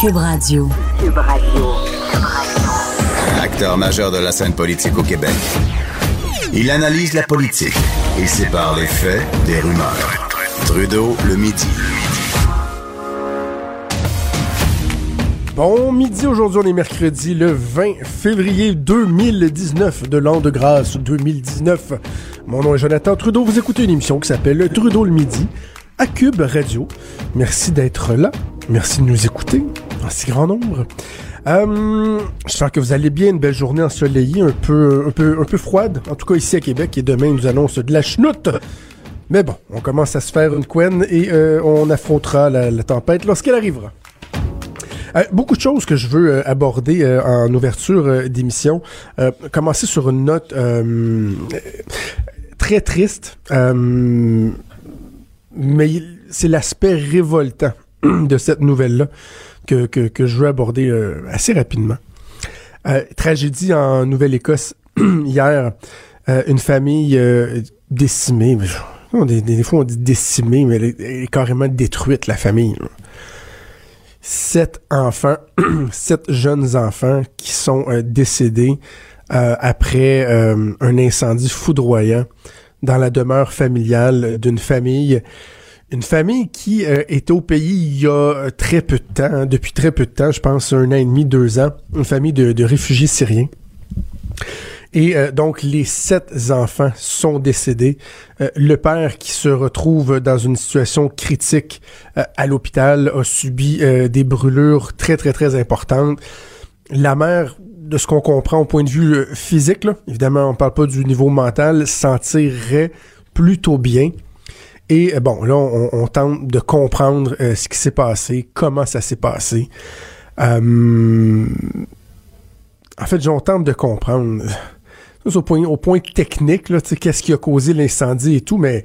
Cube Radio. Cube Radio. Acteur majeur de la scène politique au Québec. Il analyse la politique et sépare les faits des rumeurs. Trudeau le midi. Bon midi, aujourd'hui on est mercredi le 20 février 2019 de l'an de grâce 2019. Mon nom est Jonathan Trudeau, vous écoutez une émission qui s'appelle Trudeau le midi à Cube Radio. Merci d'être là, merci de nous écouter en si grand nombre. Euh, je sens que vous allez bien, une belle journée ensoleillée, un peu, un peu, un peu froide, en tout cas ici à Québec, et demain nous annonce de la chenoute. Mais bon, on commence à se faire une couenne et euh, on affrontera la, tempête lorsqu'elle arrivera. Euh, beaucoup de choses que je veux euh, aborder en ouverture d'émission. Commencer sur une note très triste, mais c'est l'aspect révoltant de cette nouvelle-là que, je veux aborder euh, assez rapidement. Euh, tragédie en Nouvelle-Écosse hier, euh, une famille décimée. Des, fois on dit décimée, mais elle est, carrément détruite, la famille. sept enfants, sept jeunes enfants qui sont décédés après un incendie foudroyant dans la demeure familiale d'une famille. Une famille qui euh, était au pays il y a très peu de temps, hein, depuis très peu de temps, je pense un an et demi, deux ans, une famille de, réfugiés syriens. Et euh, donc, les sept enfants sont décédés. Euh, le père, qui se retrouve dans une situation critique euh, à l'hôpital, a subi euh, des brûlures très, très, très importantes. La mère, de ce qu'on comprend au point de vue euh, physique, évidemment, on parle pas du niveau mental, s'en tirerait plutôt bien. Et euh, bon, là, on, tente de comprendre euh, ce qui s'est passé, comment ça s'est passé. Euh, en fait, on tente de comprendre. Au point, technique, qu'est-ce qui a causé l'incendie et tout, mais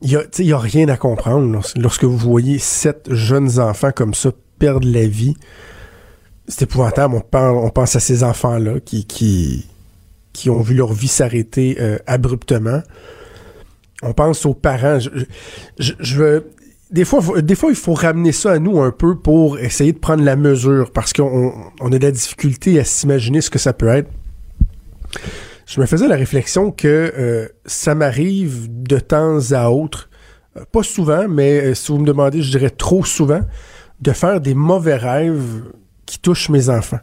il y a, rien à comprendre lors- lorsque vous voyez sept jeunes enfants comme ça perdre la vie. C'est épouvantable. On, pense à ces enfants-là qui, ont vu leur vie s'arrêter abruptement. On pense aux parents. Je, des fois, il faut ramener ça à nous un peu pour essayer de prendre la mesure parce qu'on on a de la difficulté à s'imaginer ce que ça peut être. Je me faisais la réflexion que euh, ça m'arrive de temps à autre, euh, pas souvent, mais euh, si vous me demandez, je dirais trop souvent, de faire des mauvais rêves qui touchent mes enfants.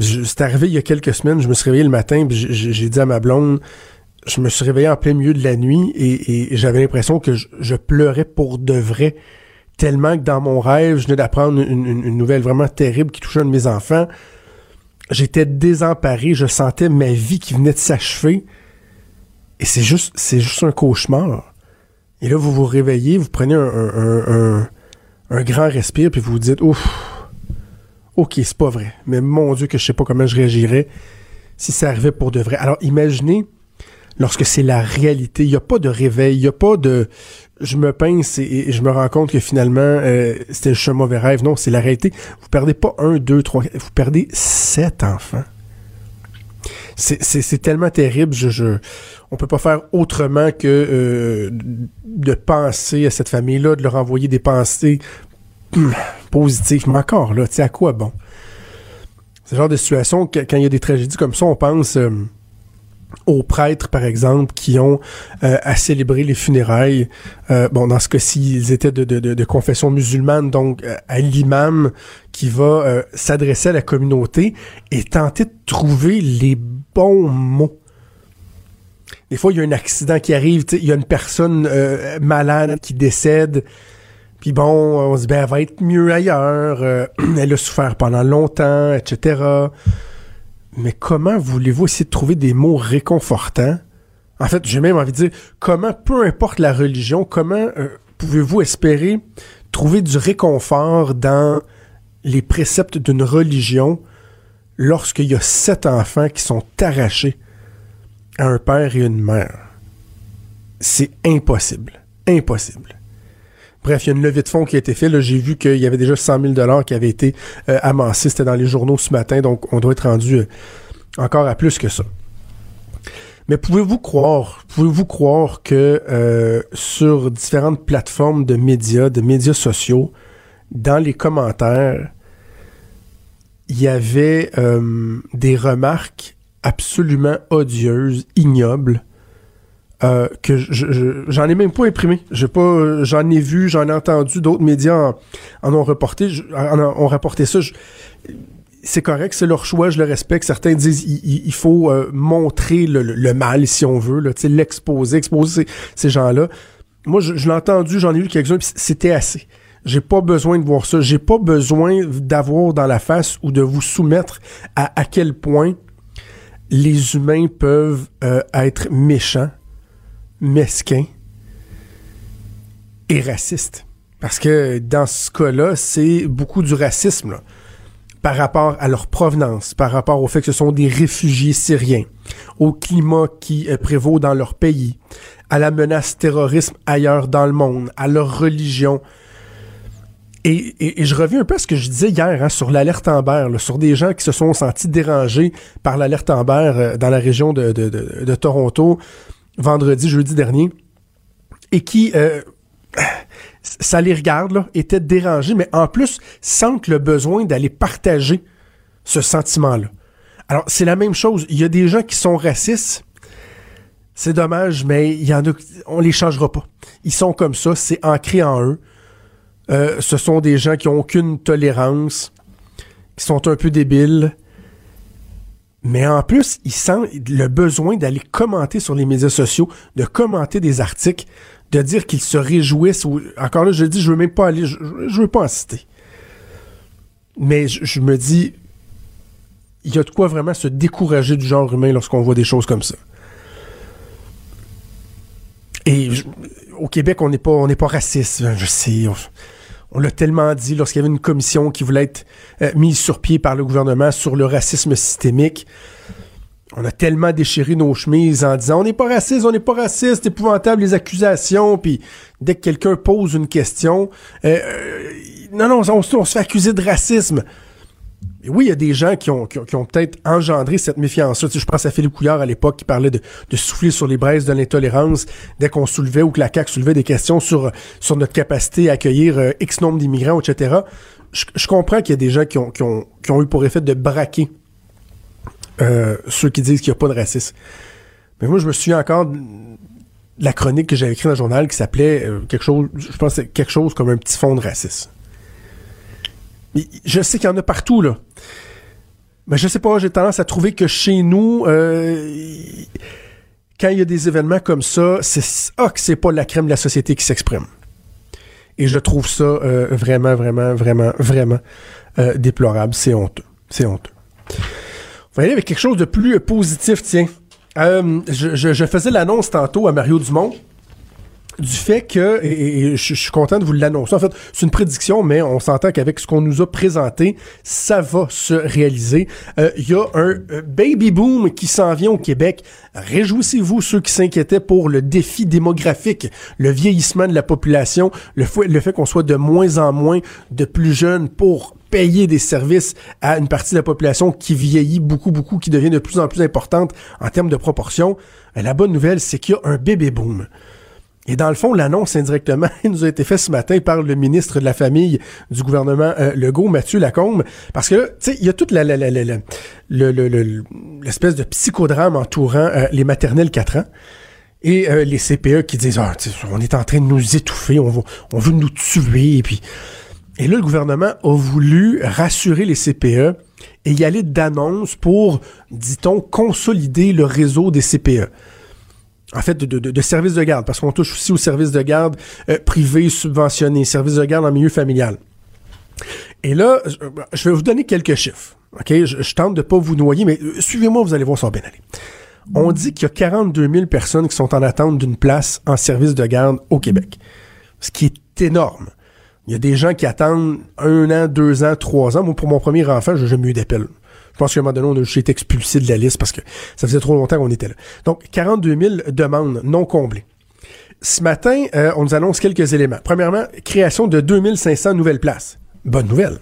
C'est arrivé il y a quelques semaines, je me suis réveillé le matin, j'ai dit à ma blonde, je me suis réveillé en plein milieu de la nuit et, j'avais l'impression que je, pleurais pour de vrai, tellement que dans mon rêve, je venais d'apprendre une, une- nouvelle vraiment terrible qui touchait un de mes enfants. J'étais désemparé, je sentais ma vie qui venait de s'achever. Et c'est juste, c'est juste un cauchemar. Et là, vous vous réveillez, vous prenez un grand respire, puis vous vous dites, ouf, ok, c'est pas vrai. Mais mon Dieu, que je sais pas comment je réagirais si ça arrivait pour de vrai. Alors, imaginez lorsque c'est la réalité. Il n'y a pas de réveil, il n'y a pas de je me pince et, je me rends compte que finalement euh, c'était juste un mauvais rêve. Non, c'est la réalité. Vous perdez pas un, deux, trois, vous perdez sept enfants. C'est- tellement terrible. Je, je, on peut pas faire autrement que euh, de penser à cette famille-là, de leur envoyer des pensées positives. Mais encore là, tu à quoi bon? C'est le genre de situation, que- quand il y a des tragédies comme ça, on pense euh, aux prêtres, par exemple, qui ont euh, à célébrer les funérailles. Euh, bon, dans ce cas-ci, ils étaient de, confession musulmane, donc euh, à l'imam qui va s'adresser à la communauté et tenter de trouver les bons mots. Des fois, il y a un accident qui arrive, il y a une personne malade qui décède, puis bon, on se dit, ben, elle va être mieux ailleurs, elle a souffert pendant longtemps, etc. Mais comment voulez-vous essayer de trouver des mots réconfortants? En fait, j'ai même envie de dire, comment, peu importe la religion, comment euh, pouvez-vous espérer trouver du réconfort dans les préceptes d'une religion lorsqu'il y a sept enfants qui sont arrachés à un père et une mère? C'est impossible. Impossible. Bref, il y a une levée de fonds qui a été faite. J'ai vu qu'il y avait déjà 100 000 qui avaient été euh, amassés. C'était dans les journaux ce matin, donc on doit être rendu euh, encore à plus que ça. Mais pouvez-vous croire, pouvez-vous croire que euh, sur différentes plateformes de médias, de médias sociaux, dans les commentaires, il y avait des remarques absolument odieuses, ignobles, euh, que j'en ai même pas imprimé. J'ai pas, j'en ai vu, j'en ai entendu, d'autres médias en, ont reporté, en, ont rapporté ça. c'est correct, c'est leur choix, je le respecte. Certains disent il, faut euh, montrer le, mal, si on veut, l'exposer, exposer ces, gens-là. Moi, je, l'ai entendu, j'en ai eu quelques-uns, c'était assez. J'ai pas besoin de voir ça. J'ai pas besoin d'avoir dans la face ou de vous soumettre à à quel point les humains peuvent euh, être méchants, mesquins et racistes. Parce que dans ce cas-là, c'est beaucoup du racisme par rapport à leur provenance, par rapport au fait que ce sont des réfugiés syriens, au climat qui euh, prévaut dans leur pays, à la menace terrorisme ailleurs dans le monde, à leur religion, et, je reviens un peu à ce que je disais hier hein, sur l'alerte Amber, sur des gens qui se sont sentis dérangés par l'alerte Amber euh, dans la région de, Toronto vendredi, jeudi dernier, et qui, euh, ça les regarde, là, étaient dérangés, mais en plus sentent le besoin d'aller partager ce sentiment-là. Alors, c'est la même chose. Il y a des gens qui sont racistes. C'est dommage, mais il y en a, on les changera pas. Ils sont comme ça, c'est ancré en eux. Euh, ce sont des gens qui ont aucune tolérance, qui sont un peu débiles. Mais en plus, ils sentent le besoin d'aller commenter sur les médias sociaux, de commenter des articles, de dire qu'ils se réjouissent. Ou, encore là, je dis, je veux même pas aller, je, veux pas en citer. Mais je, me dis, il y a de quoi vraiment se décourager du genre humain lorsqu'on voit des choses comme ça. Et au Québec, on n'est pas, pas raciste. Je sais. L'a tellement dit lorsqu'il y avait une commission qui voulait être euh, mise sur pied par le gouvernement sur le racisme systémique. On a tellement déchiré nos chemises en disant on n'est pas raciste, on n'est pas raciste, épouvantable les accusations, puis dès que quelqu'un pose une question, euh, euh, non, non, on, on se fait accuser de racisme oui, il y a des gens qui ont, peut-être engendré cette méfiance-là. je pense à Philippe Couillard à l'époque qui parlait de, souffler sur les braises de l'intolérance dès qu'on soulevait ou que la CAQ soulevait des questions sur, notre capacité à accueillir euh, X nombre d'immigrants, etc. Je, comprends qu'il y a des gens qui ont, eu pour effet de braquer euh, ceux qui disent qu'il n'y a pas de racisme. Mais moi, je me souviens encore de la chronique que j'avais écrite dans le journal qui s'appelait euh, quelque chose, je pense quelque chose comme un petit fond de racisme je sais qu'il y en a partout, là. Mais je sais pas, j'ai tendance à trouver que chez nous, euh, quand il y a des événements comme ça, c'est ah, que c'est pas la crème de la société qui s'exprime. Et je trouve ça euh, vraiment, vraiment, vraiment, vraiment euh, déplorable. C'est honteux. C'est honteux. On va aller avec quelque chose de plus positif, tiens. je, faisais l'annonce tantôt à Mario Dumont du fait que, et, je, suis content de vous l'annoncer, en fait, c'est une prédiction, mais on s'entend qu'avec ce qu'on nous a présenté, ça va se réaliser. Euh, il y a un euh, baby boom qui s'en vient au Québec. Réjouissez-vous ceux qui s'inquiétaient pour le défi démographique, le vieillissement de la population, le fait, le fait qu'on soit de moins en moins de plus jeunes pour payer des services à une partie de la population qui vieillit beaucoup, beaucoup, qui devient de plus en plus importante en termes de proportion. Euh, la bonne nouvelle, c'est qu'il y a un bébé boom. Et dans le fond, l'annonce indirectement nous a été faite ce matin par le ministre de la Famille du gouvernement euh, Legault, Mathieu Lacombe, parce que, tu sais, il y a toute la, l'espèce de psychodrame entourant euh, les maternelles 4 ans et euh, les CPE qui disent ah, on est en train de nous étouffer, on, on veut nous tuer. Et, puis... et là, le gouvernement a voulu rassurer les CPE et y aller d'annonce pour, dit-on, consolider le réseau des CPE en fait, de, de, de, services de garde, parce qu'on touche aussi aux services de garde euh, privés subventionnés, services de garde en milieu familial. Et là, je vais vous donner quelques chiffres. OK? Je, tente de pas vous noyer, mais euh, suivez-moi, vous allez voir, ça bien aller. On dit qu'il y a 42 000 personnes qui sont en attente d'une place en service de garde au Québec, ce qui est énorme. Il y a des gens qui attendent un an, deux ans, trois ans. Moi, pour mon premier enfant, j'ai jamais eu d'appel. Je pense qu'à un moment donné, on a juste été expulsé de la liste parce que ça faisait trop longtemps qu'on était là. Donc, 42 000 demandes non comblées. Ce matin, euh, on nous annonce quelques éléments. Premièrement, création de 2500 nouvelles places. Bonne nouvelle.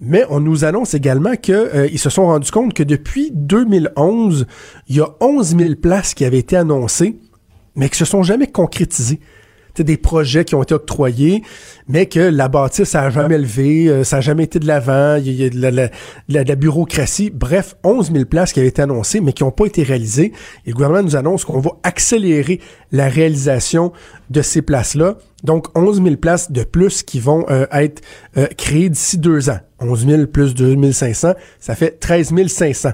Mais on nous annonce également qu'ils euh, se sont rendus compte que depuis 2011, il y a 11 000 places qui avaient été annoncées, mais qui se sont jamais concrétisées des projets qui ont été octroyés, mais que la bâtisse, ça n'a jamais levé, euh, ça n'a jamais été de l'avant, il y a de la, bureaucratie. Bref, 11 000 places qui avaient été annoncées, mais qui n'ont pas été réalisées. Et le gouvernement nous annonce qu'on va accélérer la réalisation de ces places-là. Donc, 11 000 places de plus qui vont euh, être euh, créées d'ici deux ans. 11 000 plus 2 500, ça fait 13 500.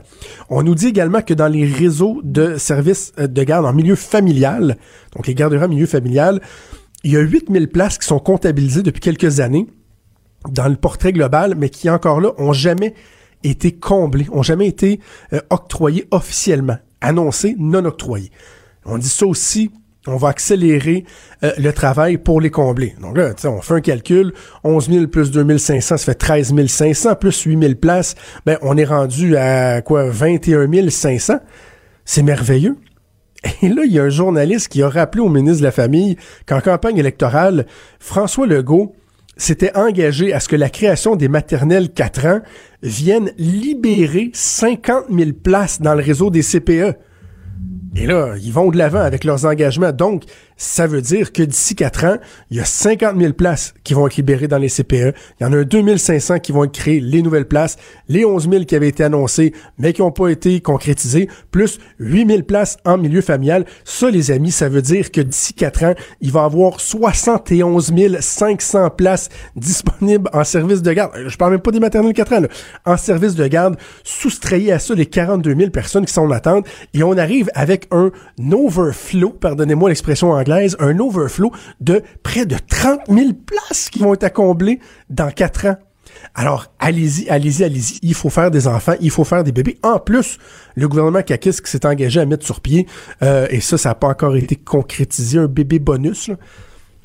On nous dit également que dans les réseaux de services de garde en milieu familial, donc les garderies en milieu familial, il y a 8000 places qui sont comptabilisées depuis quelques années dans le portrait global, mais qui encore là ont jamais été comblées, ont jamais été euh, octroyées officiellement, annoncées, non octroyées. On dit ça aussi on va accélérer euh, le travail pour les combler. Donc là, on fait un calcul, 11 000 plus 2 500, ça fait 13 500, plus 8 000 places, ben on est rendu à quoi, 21 500. C'est merveilleux. Et là, il y a un journaliste qui a rappelé au ministre de la Famille qu'en campagne électorale, François Legault s'était engagé à ce que la création des maternelles 4 ans vienne libérer 50 000 places dans le réseau des CPE. Et là, ils vont de l'avant avec leurs engagements. Donc, ça veut dire que d'ici quatre ans, il y a 50 000 places qui vont être libérées dans les CPE. Il y en a 2500 qui vont être créées, les nouvelles places, les 11 000 qui avaient été annoncées, mais qui n'ont pas été concrétisées, plus 8 000 places en milieu familial. Ça, les amis, ça veut dire que d'ici quatre ans, il va y avoir 71 500 places disponibles en service de garde. Je parle même pas des maternelles 4 ans, là. En service de garde, soustrayez à ça les 42 000 personnes qui sont en attente. Et on arrive avec un overflow, pardonnez-moi l'expression en un overflow de près de 30 000 places qui vont être à combler dans quatre ans. Alors, allez-y, allez-y, allez-y. Il faut faire des enfants, il faut faire des bébés. En plus, le gouvernement Kakis qui s'est engagé à mettre sur pied, euh, et ça, ça n'a pas encore été concrétisé, un bébé bonus. Là.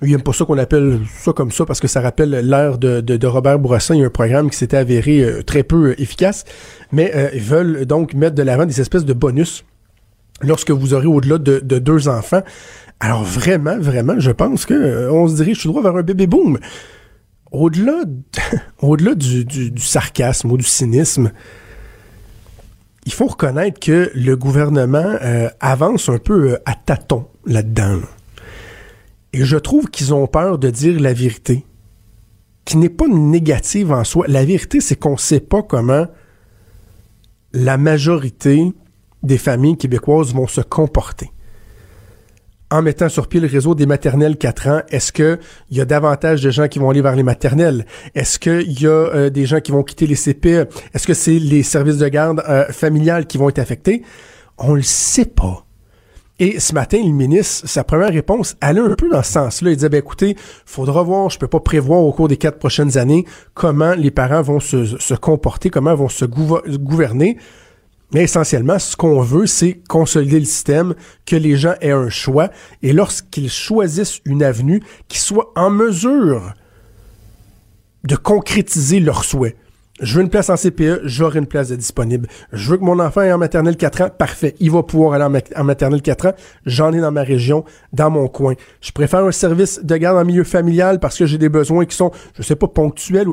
Il n'aime pas ça qu'on appelle ça comme ça parce que ça rappelle l'ère de, de, Robert Bourassa. Il y a un programme qui s'était avéré euh, très peu euh, efficace. Mais ils veulent donc mettre de l'avant des espèces de bonus lorsque vous aurez au-delà de, de, deux enfants. Alors vraiment, vraiment, je pense que euh, on se dirige tout droit vers un bébé boom. Au-delà, du, sarcasme ou du cynisme, il faut reconnaître que le gouvernement euh, avance un peu euh, à tâtons là-dedans. Et je trouve qu'ils ont peur de dire la vérité, qui n'est pas négative en soi. La vérité, c'est qu'on ne sait pas comment la majorité des familles québécoises vont se comporter en mettant sur pied le réseau des maternelles 4 ans, est-ce qu'il y a davantage de gens qui vont aller vers les maternelles? Est-ce qu'il y a euh, des gens qui vont quitter les CPE? Est-ce que c'est les services de garde euh, familiales qui vont être affectés? On le sait pas. Et ce matin, le ministre, sa première réponse allait un peu dans ce sens-là. Il disait, ben écoutez, faudra voir, je peux pas prévoir au cours des quatre prochaines années comment les parents vont se, se comporter, comment vont se gouverner. Mais essentiellement, ce qu'on veut, c'est consolider le système, que les gens aient un choix, et lorsqu'ils choisissent une avenue, qu'ils soient en mesure de concrétiser leurs souhaits. Je veux une place en CPE, j'aurai une place disponible. Je veux que mon enfant ait en maternelle 4 ans, parfait. Il va pouvoir aller en, maternelle 4 ans. J'en ai dans ma région, dans mon coin. Je préfère un service de garde en milieu familial parce que j'ai des besoins qui sont, je sais pas, ponctuels.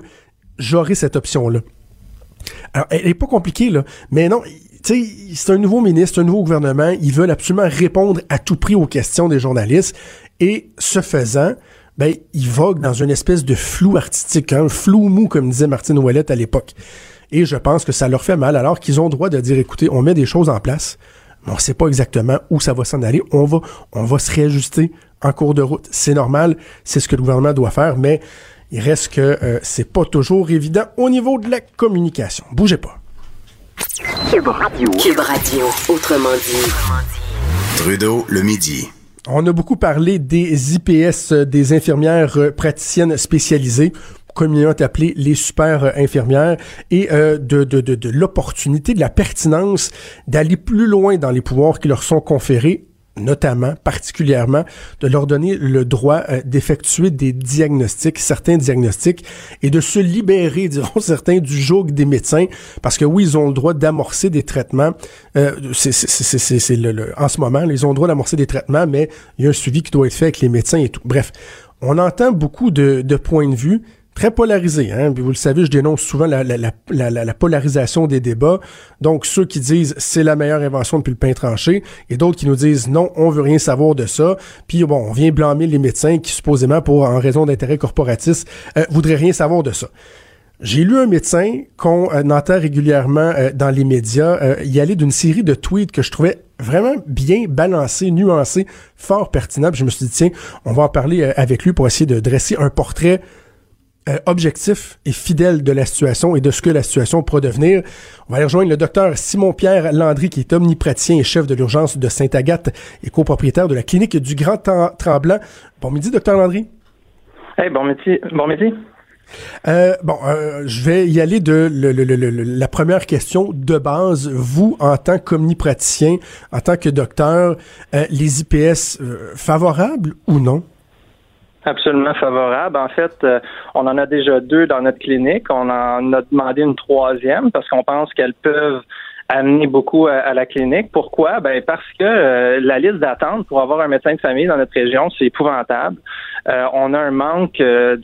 J'aurai cette option-là. Alors, elle est pas compliquée, là. Mais non, c'est un nouveau ministre, un nouveau gouvernement. Ils veulent absolument répondre à tout prix aux questions des journalistes. Et ce faisant, ben, ils voguent dans une espèce de flou artistique, un flou mou, comme disait Martine Ouellette à l'époque. Et je pense que ça leur fait mal, alors qu'ils ont droit de dire, écoutez, on met des choses en place, mais on ne sait pas exactement où ça va s'en aller. On va, on va se réajuster en cours de route. C'est normal, c'est ce que le gouvernement doit faire, mais il reste que euh, c'est pas toujours évident au niveau de la communication. Bougez pas. Cube Radio. Cube Radio, autrement dit. Trudeau, le midi. On a beaucoup parlé des IPS, euh, des infirmières euh, praticiennes spécialisées communément appelées les super euh, infirmières, et de, de, de, l'opportunité, de la pertinence d'aller plus loin dans les pouvoirs qui leur sont conférés notamment, particulièrement, de leur donner le droit euh, d'effectuer des diagnostics, certains diagnostics, et de se libérer, diront certains, du joug des médecins, parce que oui, ils ont le droit d'amorcer des traitements. Euh, c'est le, en ce moment, ils ont le droit d'amorcer des traitements, mais il y a un suivi qui doit être fait avec les médecins et tout. Bref, on entend beaucoup de, de points de vue très polarisé. Hein? Vous le savez, je dénonce souvent la, la, la, la, polarisation des débats. Donc, ceux qui disent c'est la meilleure invention depuis le pain tranché, et d'autres qui nous disent non, on veut rien savoir de ça. Puis bon, on vient blâmer les médecins qui supposément, pour en raison d'intérêts corporatistes, euh, voudraient rien savoir de ça. J'ai lu un médecin qu'on euh, entend régulièrement euh, dans les médias euh, y aller d'une série de tweets que je trouvais vraiment bien balancés, nuancés, fort pertinents. je me suis dit, tiens, on va en parler avec lui pour essayer de dresser un portrait euh, objectif et fidèle de la situation et de ce que la situation pourra devenir. On va aller rejoindre le docteur Simon-Pierre Landry, qui est omnipraticien et chef de l'urgence de Sainte-Agathe et copropriétaire de la clinique du Grand Tremblant. Bon midi, docteur Landry. Hey, bon midi. Bon midi. Euh, bon, euh, je vais y aller de la première question de base. Vous, en tant qu'omnipraticien, en tant que docteur, les IPS favorables ou non? Absolument favorable. En fait, euh, on en a déjà deux dans notre clinique. On en a demandé une troisième parce qu'on pense qu'elles peuvent amener beaucoup à, la clinique. Pourquoi? Ben parce que euh, la liste d'attente pour avoir un médecin de famille dans notre région, c'est épouvantable. Euh, on a un manque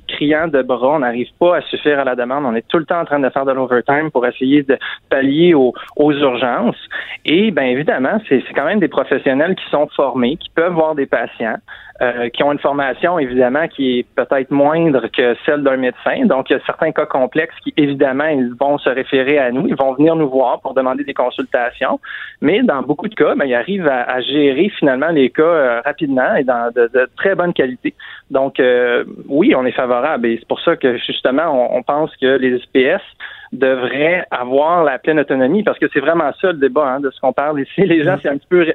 criant de bras. On n'arrive pas à suffire à la demande. On est tout le temps en train de faire de l'overtime pour essayer de pallier aux, aux urgences. Et bien évidemment, c'est quand même des professionnels qui sont formés, qui peuvent voir des patients. Euh, qui ont une formation évidemment qui est peut-être moindre que celle d'un médecin. Donc, il y a certains cas complexes qui, évidemment, ils vont se référer à nous, ils vont venir nous voir pour demander des consultations. Mais dans beaucoup de cas, ben, ils arrivent à, gérer finalement les cas euh, rapidement et dans de, très bonne qualité. Donc, euh, oui, on est favorable et c'est pour ça que justement, on, pense que les SPS devraient avoir la pleine autonomie parce que c'est vraiment ça le débat hein, de ce qu'on parle ici. Les gens, c'est un petit peu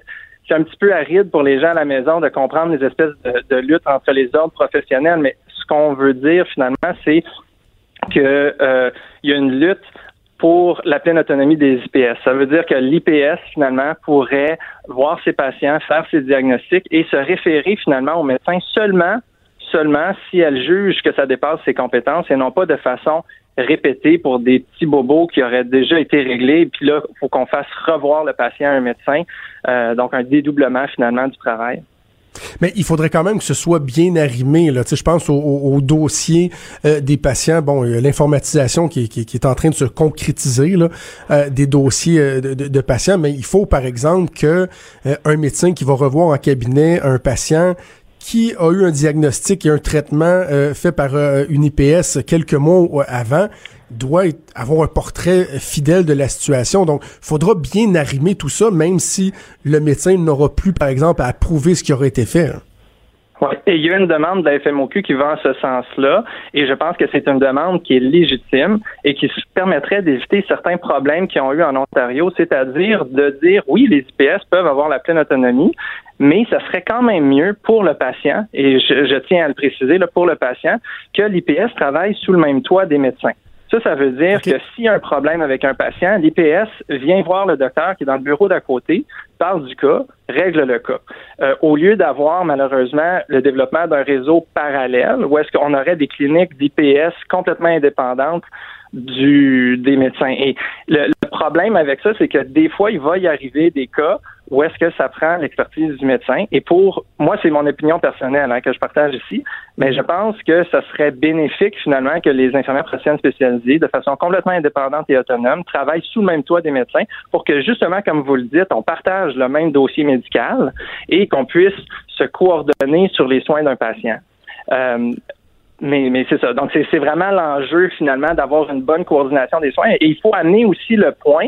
c'est un petit peu aride pour les gens à la maison de comprendre les espèces de, luttes entre les ordres professionnels, mais ce qu'on veut dire finalement, c'est que euh, il y a une lutte pour la pleine autonomie des IPS. Ça veut dire que l'IPS, finalement, pourrait voir ses patients, faire ses diagnostics et se référer finalement au médecin seulement, seulement si elle juge que ça dépasse ses compétences et non pas de façon répété pour des petits bobos qui auraient déjà été réglés. Puis là, il faut qu'on fasse revoir le patient à un médecin. Euh, donc, un dédoublement finalement du travail. Mais il faudrait quand même que ce soit bien arrimé. Là. Tu sais, je pense au, dossier euh, des patients. Bon, l'informatisation qui, qui, est en train de se concrétiser là, euh, des dossiers de, de, patients, mais il faut par exemple que un médecin qui va revoir en cabinet un patient qui a eu un diagnostic et un traitement euh, fait par euh, une IPS quelques mois avant doit avoir un portrait fidèle de la situation. Donc, faudra bien arrimer tout ça, même si le médecin n'aura plus, par exemple, à approuver ce qui aurait été fait. Hein. Et il y a une demande de la FMOQ qui va en ce sens-là, et je pense que c'est une demande qui est légitime et qui permettrait d'éviter certains problèmes qu'ils ont eu en Ontario, c'est-à-dire de dire oui, les IPS peuvent avoir la pleine autonomie, mais ça serait quand même mieux pour le patient, et je, tiens à le préciser, là, pour le patient, que l'IPS travaille sous le même toit des médecins. Ça, ça veut dire que s'il y a un problème avec un patient, l'IPS vient voir le docteur qui est dans le bureau d'à côté, parle du cas, règle le cas. Euh, au lieu d'avoir malheureusement le développement d'un réseau parallèle, où est-ce qu'on aurait des cliniques d'IPS complètement indépendantes du des médecins. Et le problème avec ça, c'est que des fois, il va y arriver des cas où est-ce que ça prend l'expertise du médecin. Et pour moi, c'est mon opinion personnelle hein, que je partage ici, mais je pense que ça serait bénéfique finalement que les infirmières praticiennes spécialisées, de façon complètement indépendante et autonome, travaillent sous le même toit des médecins pour que justement, comme vous le dites, on partage le même dossier médical et qu'on puisse se coordonner sur les soins d'un patient. Euh, mais, mais c'est ça. Donc, c'est vraiment l'enjeu, finalement, d'avoir une bonne coordination des soins. Et il faut amener aussi le point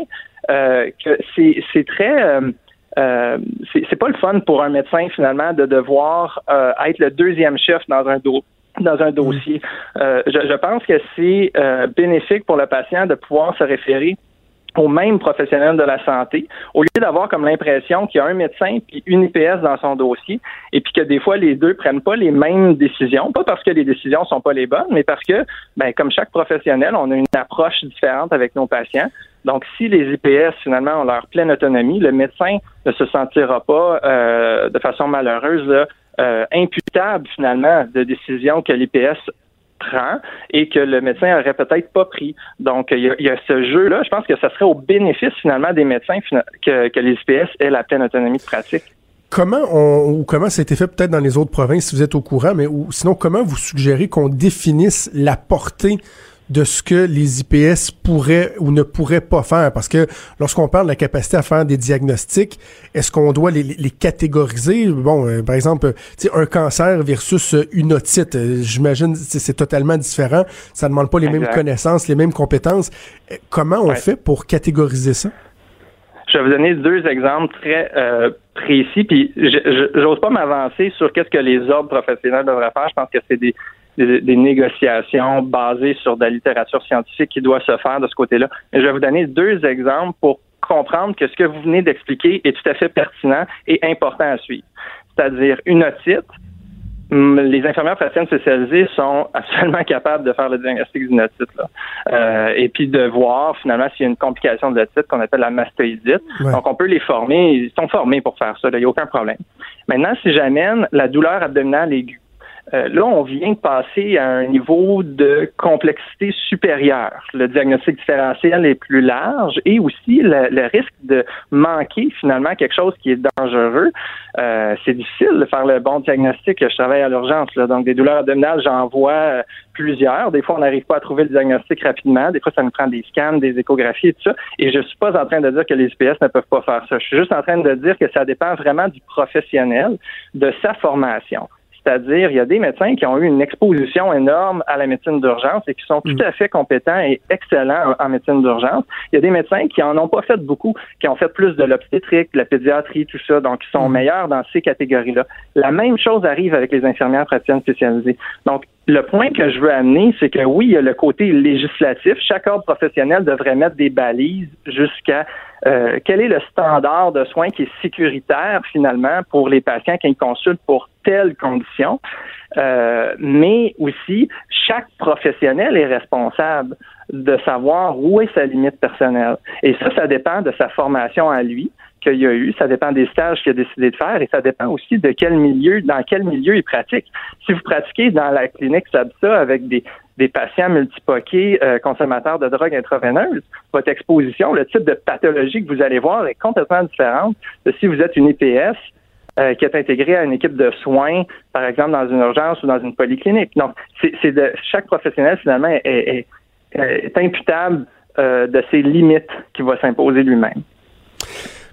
euh, que c'est très... Euh, euh, c'est pas le fun pour un médecin finalement de devoir euh, être le deuxième chef dans un dans un dossier. Euh, je, je, pense que c'est euh, bénéfique pour le patient de pouvoir se référer aux mêmes professionnels de la santé, au lieu d'avoir comme l'impression qu'il y a un médecin puis une IPS dans son dossier, et puis que des fois les deux prennent pas les mêmes décisions, pas parce que les décisions sont pas les bonnes, mais parce que, ben, comme chaque professionnel, on a une approche différente avec nos patients. Donc, si les IPS finalement ont leur pleine autonomie, le médecin ne se sentira pas euh, de façon malheureuse euh, imputable finalement de décisions que l'IPS et que le médecin aurait peut-être pas pris. Donc, il y a, ce jeu-là. Je pense que ça serait au bénéfice finalement des médecins que, que les IPS aient la pleine autonomie de pratique. Comment ou comment ça a été fait peut-être dans les autres provinces si vous êtes au courant, mais sinon comment vous suggérez qu'on définisse la portée de ce que les IPS pourraient ou ne pourraient pas faire. Parce que lorsqu'on parle de la capacité à faire des diagnostics, est-ce qu'on doit les, les, catégoriser? Bon, euh, par exemple, un cancer versus une otite, euh, j'imagine c'est totalement différent. Ça demande pas les mêmes connaissances, les mêmes compétences. Euh, comment on fait pour catégoriser ça? Je vais vous donner deux exemples très précis, puis j'ose pas m'avancer sur qu'est-ce que les ordres professionnels devraient faire. Je pense que c'est des des, négociations basées sur de la littérature scientifique qui doit se faire de ce côté-là. Mais je vais vous donner deux exemples pour comprendre que ce que vous venez d'expliquer est tout à fait pertinent et important à suivre. C'est-à-dire une otite, hum, les infirmières praticiennes spécialisées sont absolument capables de faire le diagnostic d'une otite là. Euh, et puis de voir finalement s'il y a une complication de l'otite qu'on appelle la mastoïdite. Donc on peut les former, ils sont formés pour faire ça, il n'y a aucun problème. Maintenant, si j'amène la douleur abdominale aiguë, euh, là, on vient de passer à un niveau de complexité supérieure. Le diagnostic différentiel est plus large et aussi le, risque de manquer finalement quelque chose qui est dangereux. Euh, c'est difficile de faire le bon diagnostic. Je travaille à l'urgence, donc des douleurs abdominales, j'en vois euh, plusieurs. Des fois, on n'arrive pas à trouver le diagnostic rapidement. Des fois, ça nous prend des scans, des échographies et tout ça. Et je suis pas en train de dire que les IPS ne peuvent pas faire ça. Je suis juste en train de dire que ça dépend vraiment du professionnel, de sa formation. C'est-à-dire, il y a des médecins qui ont eu une exposition énorme à la médecine d'urgence et qui sont tout mm. à fait compétents et excellents en, médecine d'urgence. Il y a des médecins qui en ont pas fait beaucoup, qui ont fait plus de l'obstétrique, de la pédiatrie, tout ça, donc qui sont mm. meilleurs dans ces catégories-là. La même chose arrive avec les infirmières praticiennes spécialisées. Donc, le point que je veux amener, c'est que oui, il y a le côté législatif. Chaque ordre professionnel devrait mettre des balises jusqu'à euh, quel est le standard de soins qui est sécuritaire finalement pour les patients qui consultent pour telle condition. Euh, mais aussi, chaque professionnel est responsable de savoir où est sa limite personnelle. Et ça, ça dépend de sa formation à lui qu'il y a eu, ça dépend des stages qu'il a décidé de faire et ça dépend aussi de quel milieu, dans quel milieu il pratique. Si vous pratiquez dans la clinique SABSA avec des, patients multipoqués euh, consommateurs de drogue intraveineuse, votre exposition, le type de pathologie que vous allez voir est complètement différente de si vous êtes une IPS euh, qui est intégrée à une équipe de soins, par exemple dans une urgence ou dans une polyclinique. Donc, c'est de chaque professionnel finalement est, est, imputable euh, de ses limites qui va s'imposer lui-même.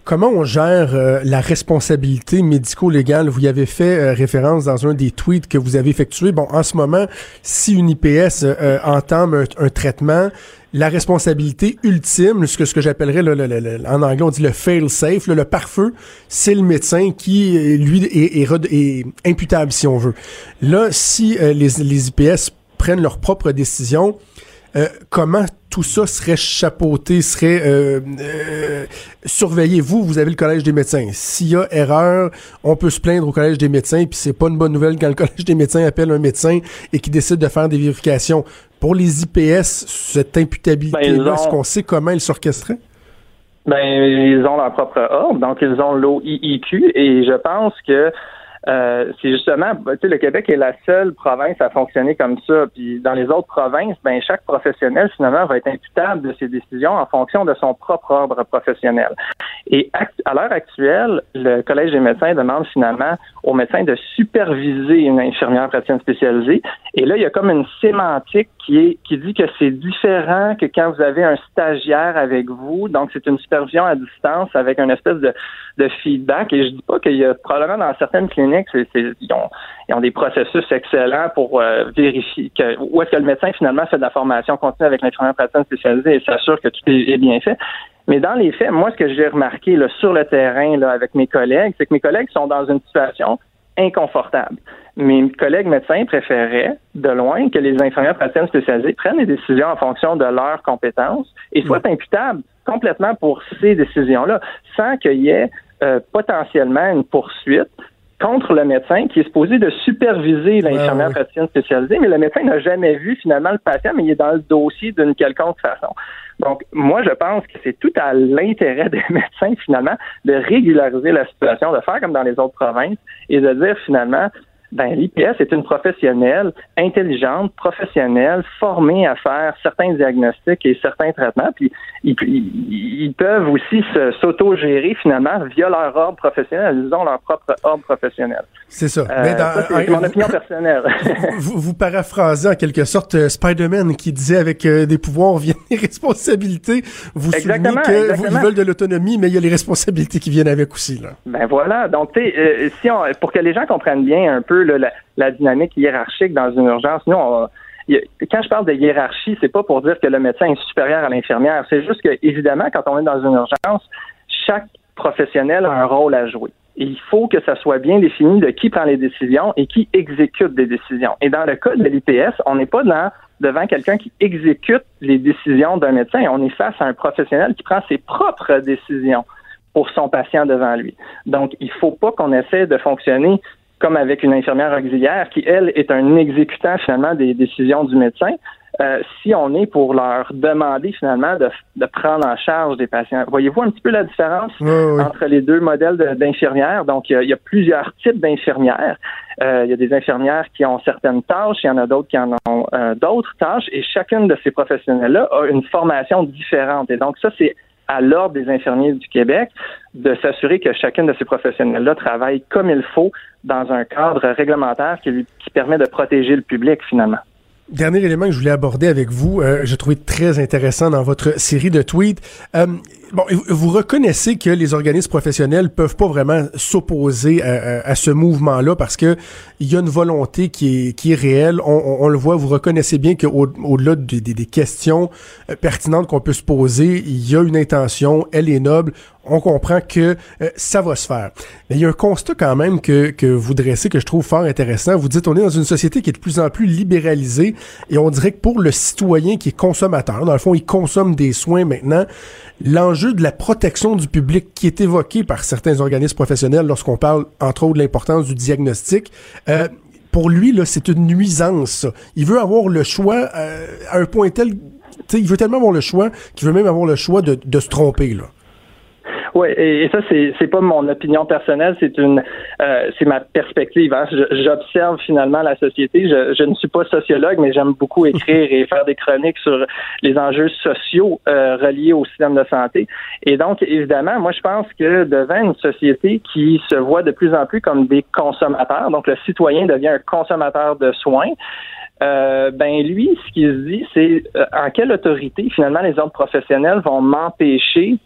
Comment on gère euh, la responsabilité médico-légale? Vous y avez fait euh, référence dans un des tweets que vous avez effectué. Bon, en ce moment, si une IPS euh, entame un, traitement, la responsabilité ultime, ce que, ce que j'appellerais en anglais, on dit le fail-safe, le pare-feu, c'est le médecin qui, lui, est, est, imputable, si on veut. Là, si les, les IPS prennent leurs propres décisions, euh, comment tout ça serait chapeauté, serait euh, euh, surveillé? Vous, vous avez le collège des médecins. S'il y a erreur, on peut se plaindre au collège des médecins, puis c'est pas une bonne nouvelle quand le collège des médecins appelle un médecin et qui décide de faire des vérifications. Pour les IPS, cette imputabilité-là, ben, est-ce qu'on sait comment ils s'orchestraient? Ben, ils ont leur propre ordre, donc ils ont l'OIIQ, et je pense que euh, c'est justement, tu sais, le Québec est la seule province à fonctionner comme ça. Puis dans les autres provinces, ben chaque professionnel finalement va être imputable de ses décisions en fonction de son propre ordre professionnel. Et à l'heure actuelle, le Collège des médecins demande finalement aux médecins de superviser une infirmière praticienne spécialisée. Et là, il y a comme une sémantique qui est dit que c'est différent que quand vous avez un stagiaire avec vous. Donc c'est une supervision à distance avec une espèce de, de feedback. Et je dis pas qu'il y a probablement dans certaines cliniques ils, ont, des processus excellents pour euh, vérifier que, où est-ce que le médecin finalement fait de la formation continue avec l'infirmière praticien spécialisée et s'assure que tout est, bien fait. Mais dans les faits, moi, ce que j'ai remarqué sur le terrain avec mes collègues, c'est que mes collègues sont dans une situation inconfortable. Mes collègues médecins préféraient, de loin, que les infirmières praticiennes spécialisées prennent des décisions en fonction de leurs compétences et soient imputables complètement pour ces décisions-là, sans qu'il y ait euh, potentiellement une poursuite contre le médecin qui est supposé de superviser l'infirmière praticienne spécialisée, mais le médecin n'a jamais vu finalement le patient, mais il est dans le dossier d'une quelconque façon. Donc, moi, je pense que c'est tout à l'intérêt des médecins, finalement, de régulariser la situation, de faire comme dans les autres provinces et de dire, finalement, ben, l'IPS est une professionnelle intelligente, professionnelle, formée à faire certains diagnostics et certains traitements. Puis ils, peuvent aussi s'auto-gérer finalement via leur ordre professionnel. Ils ont leur propre ordre professionnel. C'est ça. Euh, Mais dans- ça, c'est mon opinion personnelle. vous, vous paraphrasez en quelque sorte euh, Spider-Man qui disait avec euh, des pouvoirs viennent les responsabilités. Vous soulignez Exactement, que vous- ils exactement. veulent de l'autonomie, mais il y a les responsabilités qui viennent avec aussi. Là. Ben voilà. Donc, euh, si on, pour que les gens comprennent bien un peu la, dynamique hiérarchique dans une urgence, quand je parle de hiérarchie, c'est pas pour dire que le médecin est supérieur à l'infirmière. C'est juste que, évidemment, quand on est dans une urgence, chaque professionnel a un rôle à jouer. Il faut que ça soit bien défini de qui prend les décisions et qui exécute des décisions. Et dans le cas de l'IPS, on n'est pas devant quelqu'un qui exécute les décisions d'un médecin. On est face à un professionnel qui prend ses propres décisions pour son patient devant lui. Donc, il faut pas qu'on essaie de fonctionner comme avec une infirmière auxiliaire qui, elle, est un exécutant finalement des décisions du médecin. Euh, si on est pour leur demander finalement de, de prendre en charge des patients. Voyez-vous un petit peu la différence entre les deux modèles de- d'infirmières? Donc, il y, a, il y a plusieurs types d'infirmières. Euh, il y a des infirmières qui ont certaines tâches, il y en a d'autres qui en ont euh, d'autres tâches, et chacune de ces professionnels-là a une formation différente. Et donc, ça, c'est à l'ordre des infirmiers du Québec de s'assurer que chacune de ces professionnels-là travaille comme il faut dans un cadre réglementaire qui, lui, permet de protéger le public, finalement. Dernier élément que je voulais aborder avec vous, euh, je trouvais très intéressant dans votre série de tweets. Euh, bon, vous- reconnaissez que les organismes professionnels peuvent pas vraiment s'opposer à, ce mouvement-là parce que il y a une volonté qui est, réelle. On, le voit, vous reconnaissez bien qu'au- au-delà des, des- des questions euh, pertinentes qu'on peut se poser, il y a une intention, elle est noble. On comprend que euh, ça va se faire. Mais il y a un constat quand même que, que vous dressez que je trouve fort intéressant. Vous dites on est dans une société qui est de plus en plus libéralisée et on dirait que pour le citoyen qui est consommateur, dans le fond, il consomme des soins maintenant, l'enjeu de la protection du public qui est évoqué par certains organismes professionnels lorsqu'on parle entre autres de l'importance du diagnostic, euh, pour lui, là, c'est une nuisance. Il veut avoir le choix euh, à un point tel, il veut tellement avoir le choix qu'il veut même avoir le choix de, de se tromper. Là. Oui, et, et ça, c'est c'est pas mon opinion personnelle, c'est une euh, c'est ma perspective. hein. J'observe finalement la société. Je, je ne suis pas sociologue, mais j'aime beaucoup écrire et faire des chroniques sur les enjeux sociaux euh, reliés au système de santé. Et donc, évidemment, moi, je pense que devant une société qui se voit de plus en plus comme des consommateurs, donc le citoyen devient un consommateur de soins. Euh, ben lui, ce qu'il se dit, c'est euh, en quelle autorité finalement les autres professionnels vont m'empêcher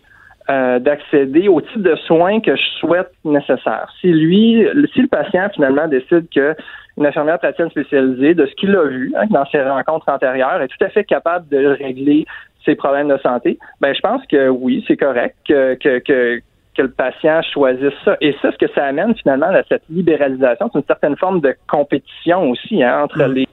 euh, d'accéder au type de soins que je souhaite nécessaire. Si lui, si le patient finalement décide que une infirmière praticienne spécialisée, de ce qu'il a vu hein, dans ses rencontres antérieures, est tout à fait capable de régler ses problèmes de santé, ben je pense que oui, c'est correct que, que, que que le patient choisisse ça. Et ça, ce que ça amène finalement à cette libéralisation, c'est une certaine forme de compétition aussi hein, entre les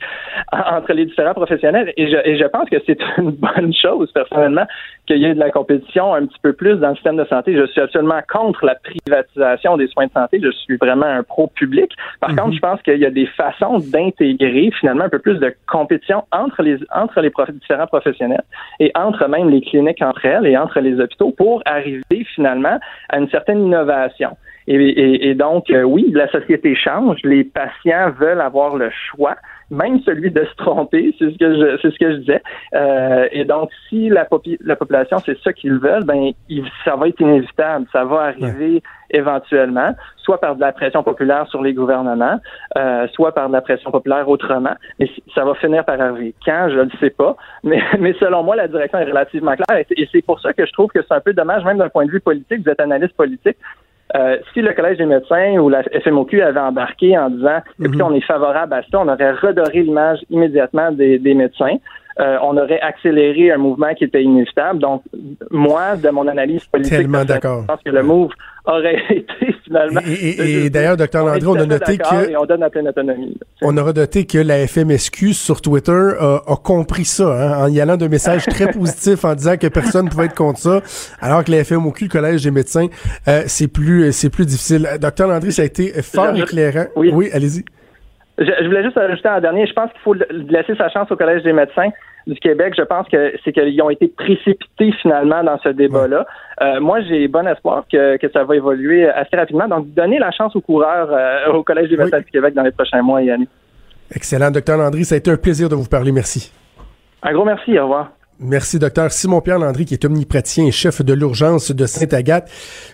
entre les différents professionnels. Et je, et je pense que c'est une bonne chose, personnellement, qu'il y ait de la compétition un petit peu plus dans le système de santé. Je suis absolument contre la privatisation des soins de santé. Je suis vraiment un pro-public. Par contre, je pense qu'il y a des façons d'intégrer finalement un peu plus de compétition entre les entre les prof- différents professionnels et entre même les cliniques entre elles et entre les hôpitaux pour arriver finalement à une certaine innovation. Et, donc, euh, oui, la société change, les patients veulent avoir le choix, même celui de se tromper, c'est ce que je, c'est ce que je disais. Euh, et donc, si la, popi- la population c'est ça qu'ils veulent, ben, il- ça va être inévitable, ça va arriver éventuellement, soit par de la pression populaire sur les gouvernements, euh, soit par de la pression populaire autrement. Mais ça va finir par arriver. Quand, je ne sais pas. Mais, mais selon moi, la direction est relativement claire. Et c'est- Et c'est pour ça que je trouve que c'est un peu dommage, même d'un point de vue politique, vous êtes analyste politique, euh, si le Collège des médecins ou la FMOQ avait embarqué en disant écoutez, on est favorable à ça, on aurait redoré l'image immédiatement des, des médecins. Euh, on aurait accéléré un mouvement qui était inévitable. Donc, moi, de mon analyse politique, Tellement je pense que le move aurait été finalement. Et- d'ailleurs, Dr. Landry, on a noté que- Et on donne la pleine autonomie. On aura noté que la FMSQ sur Twitter a, a compris ça, hein, en y allant de messages très positifs en disant que personne ne pouvait être contre ça, alors que la FMOQ, le Collège des médecins, euh, c'est plus c'est plus difficile. Euh, Docteur Landry, ça a été fort éclairant. oui. allez-y. Je, je voulais juste ajouter en dernier, je pense qu'il faut laisser sa chance au Collège des médecins du Québec. Je pense que c'est qu'ils ont été précipités finalement dans ce débat-là. Euh, moi, j'ai bon espoir que, que ça va évoluer assez rapidement. Donc, donner la chance aux coureurs euh, au Collège des Oui. médecins du Québec dans les prochains mois et années. Excellent, Docteur Landry, ça a été un plaisir de vous parler. Merci. Un gros merci, au revoir. Merci, docteur Simon-Pierre Landry, qui est omnipraticien et chef de l'urgence de Sainte-Agathe.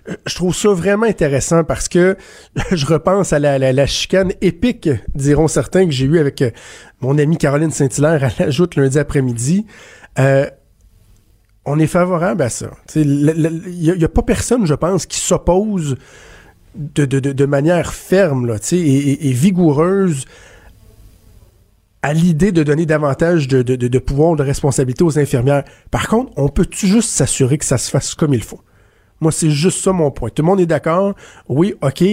Euh, Je trouve ça vraiment intéressant parce que je repense à la, chicane épique, diront certains, que j'ai eue avec euh, mon amie Caroline Saint-Hilaire à la joute lundi après-midi. Euh, on est favorable à ça. Il n'y a, pas personne, je pense, qui s'oppose de, manière ferme là, et vigoureuse à l'idée de donner davantage de, pouvoir, de responsabilité aux infirmières. Par contre, on peut-tu juste s'assurer que ça se fasse comme il faut? Moi, c'est juste ça mon point. Tout le monde est d'accord? Oui, OK.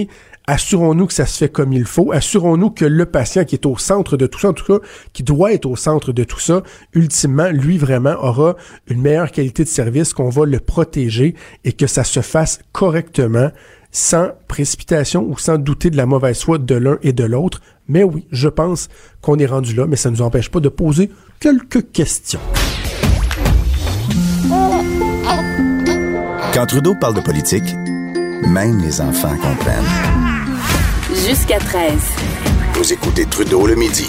Assurons-nous que ça se fait comme il faut. Assurons-nous que le patient qui est au centre de tout ça, en tout cas, qui doit être au centre de tout ça, ultimement, lui vraiment aura une meilleure qualité de service, qu'on va le protéger et que ça se fasse correctement, sans précipitation ou sans douter de la mauvaise foi de l'un et de l'autre. Mais oui, je pense qu'on est rendu là, mais ça ne nous empêche pas de poser quelques questions. Quand Trudeau parle de politique, même les enfants comprennent. Jusqu'à 13. Vous écoutez Trudeau le midi.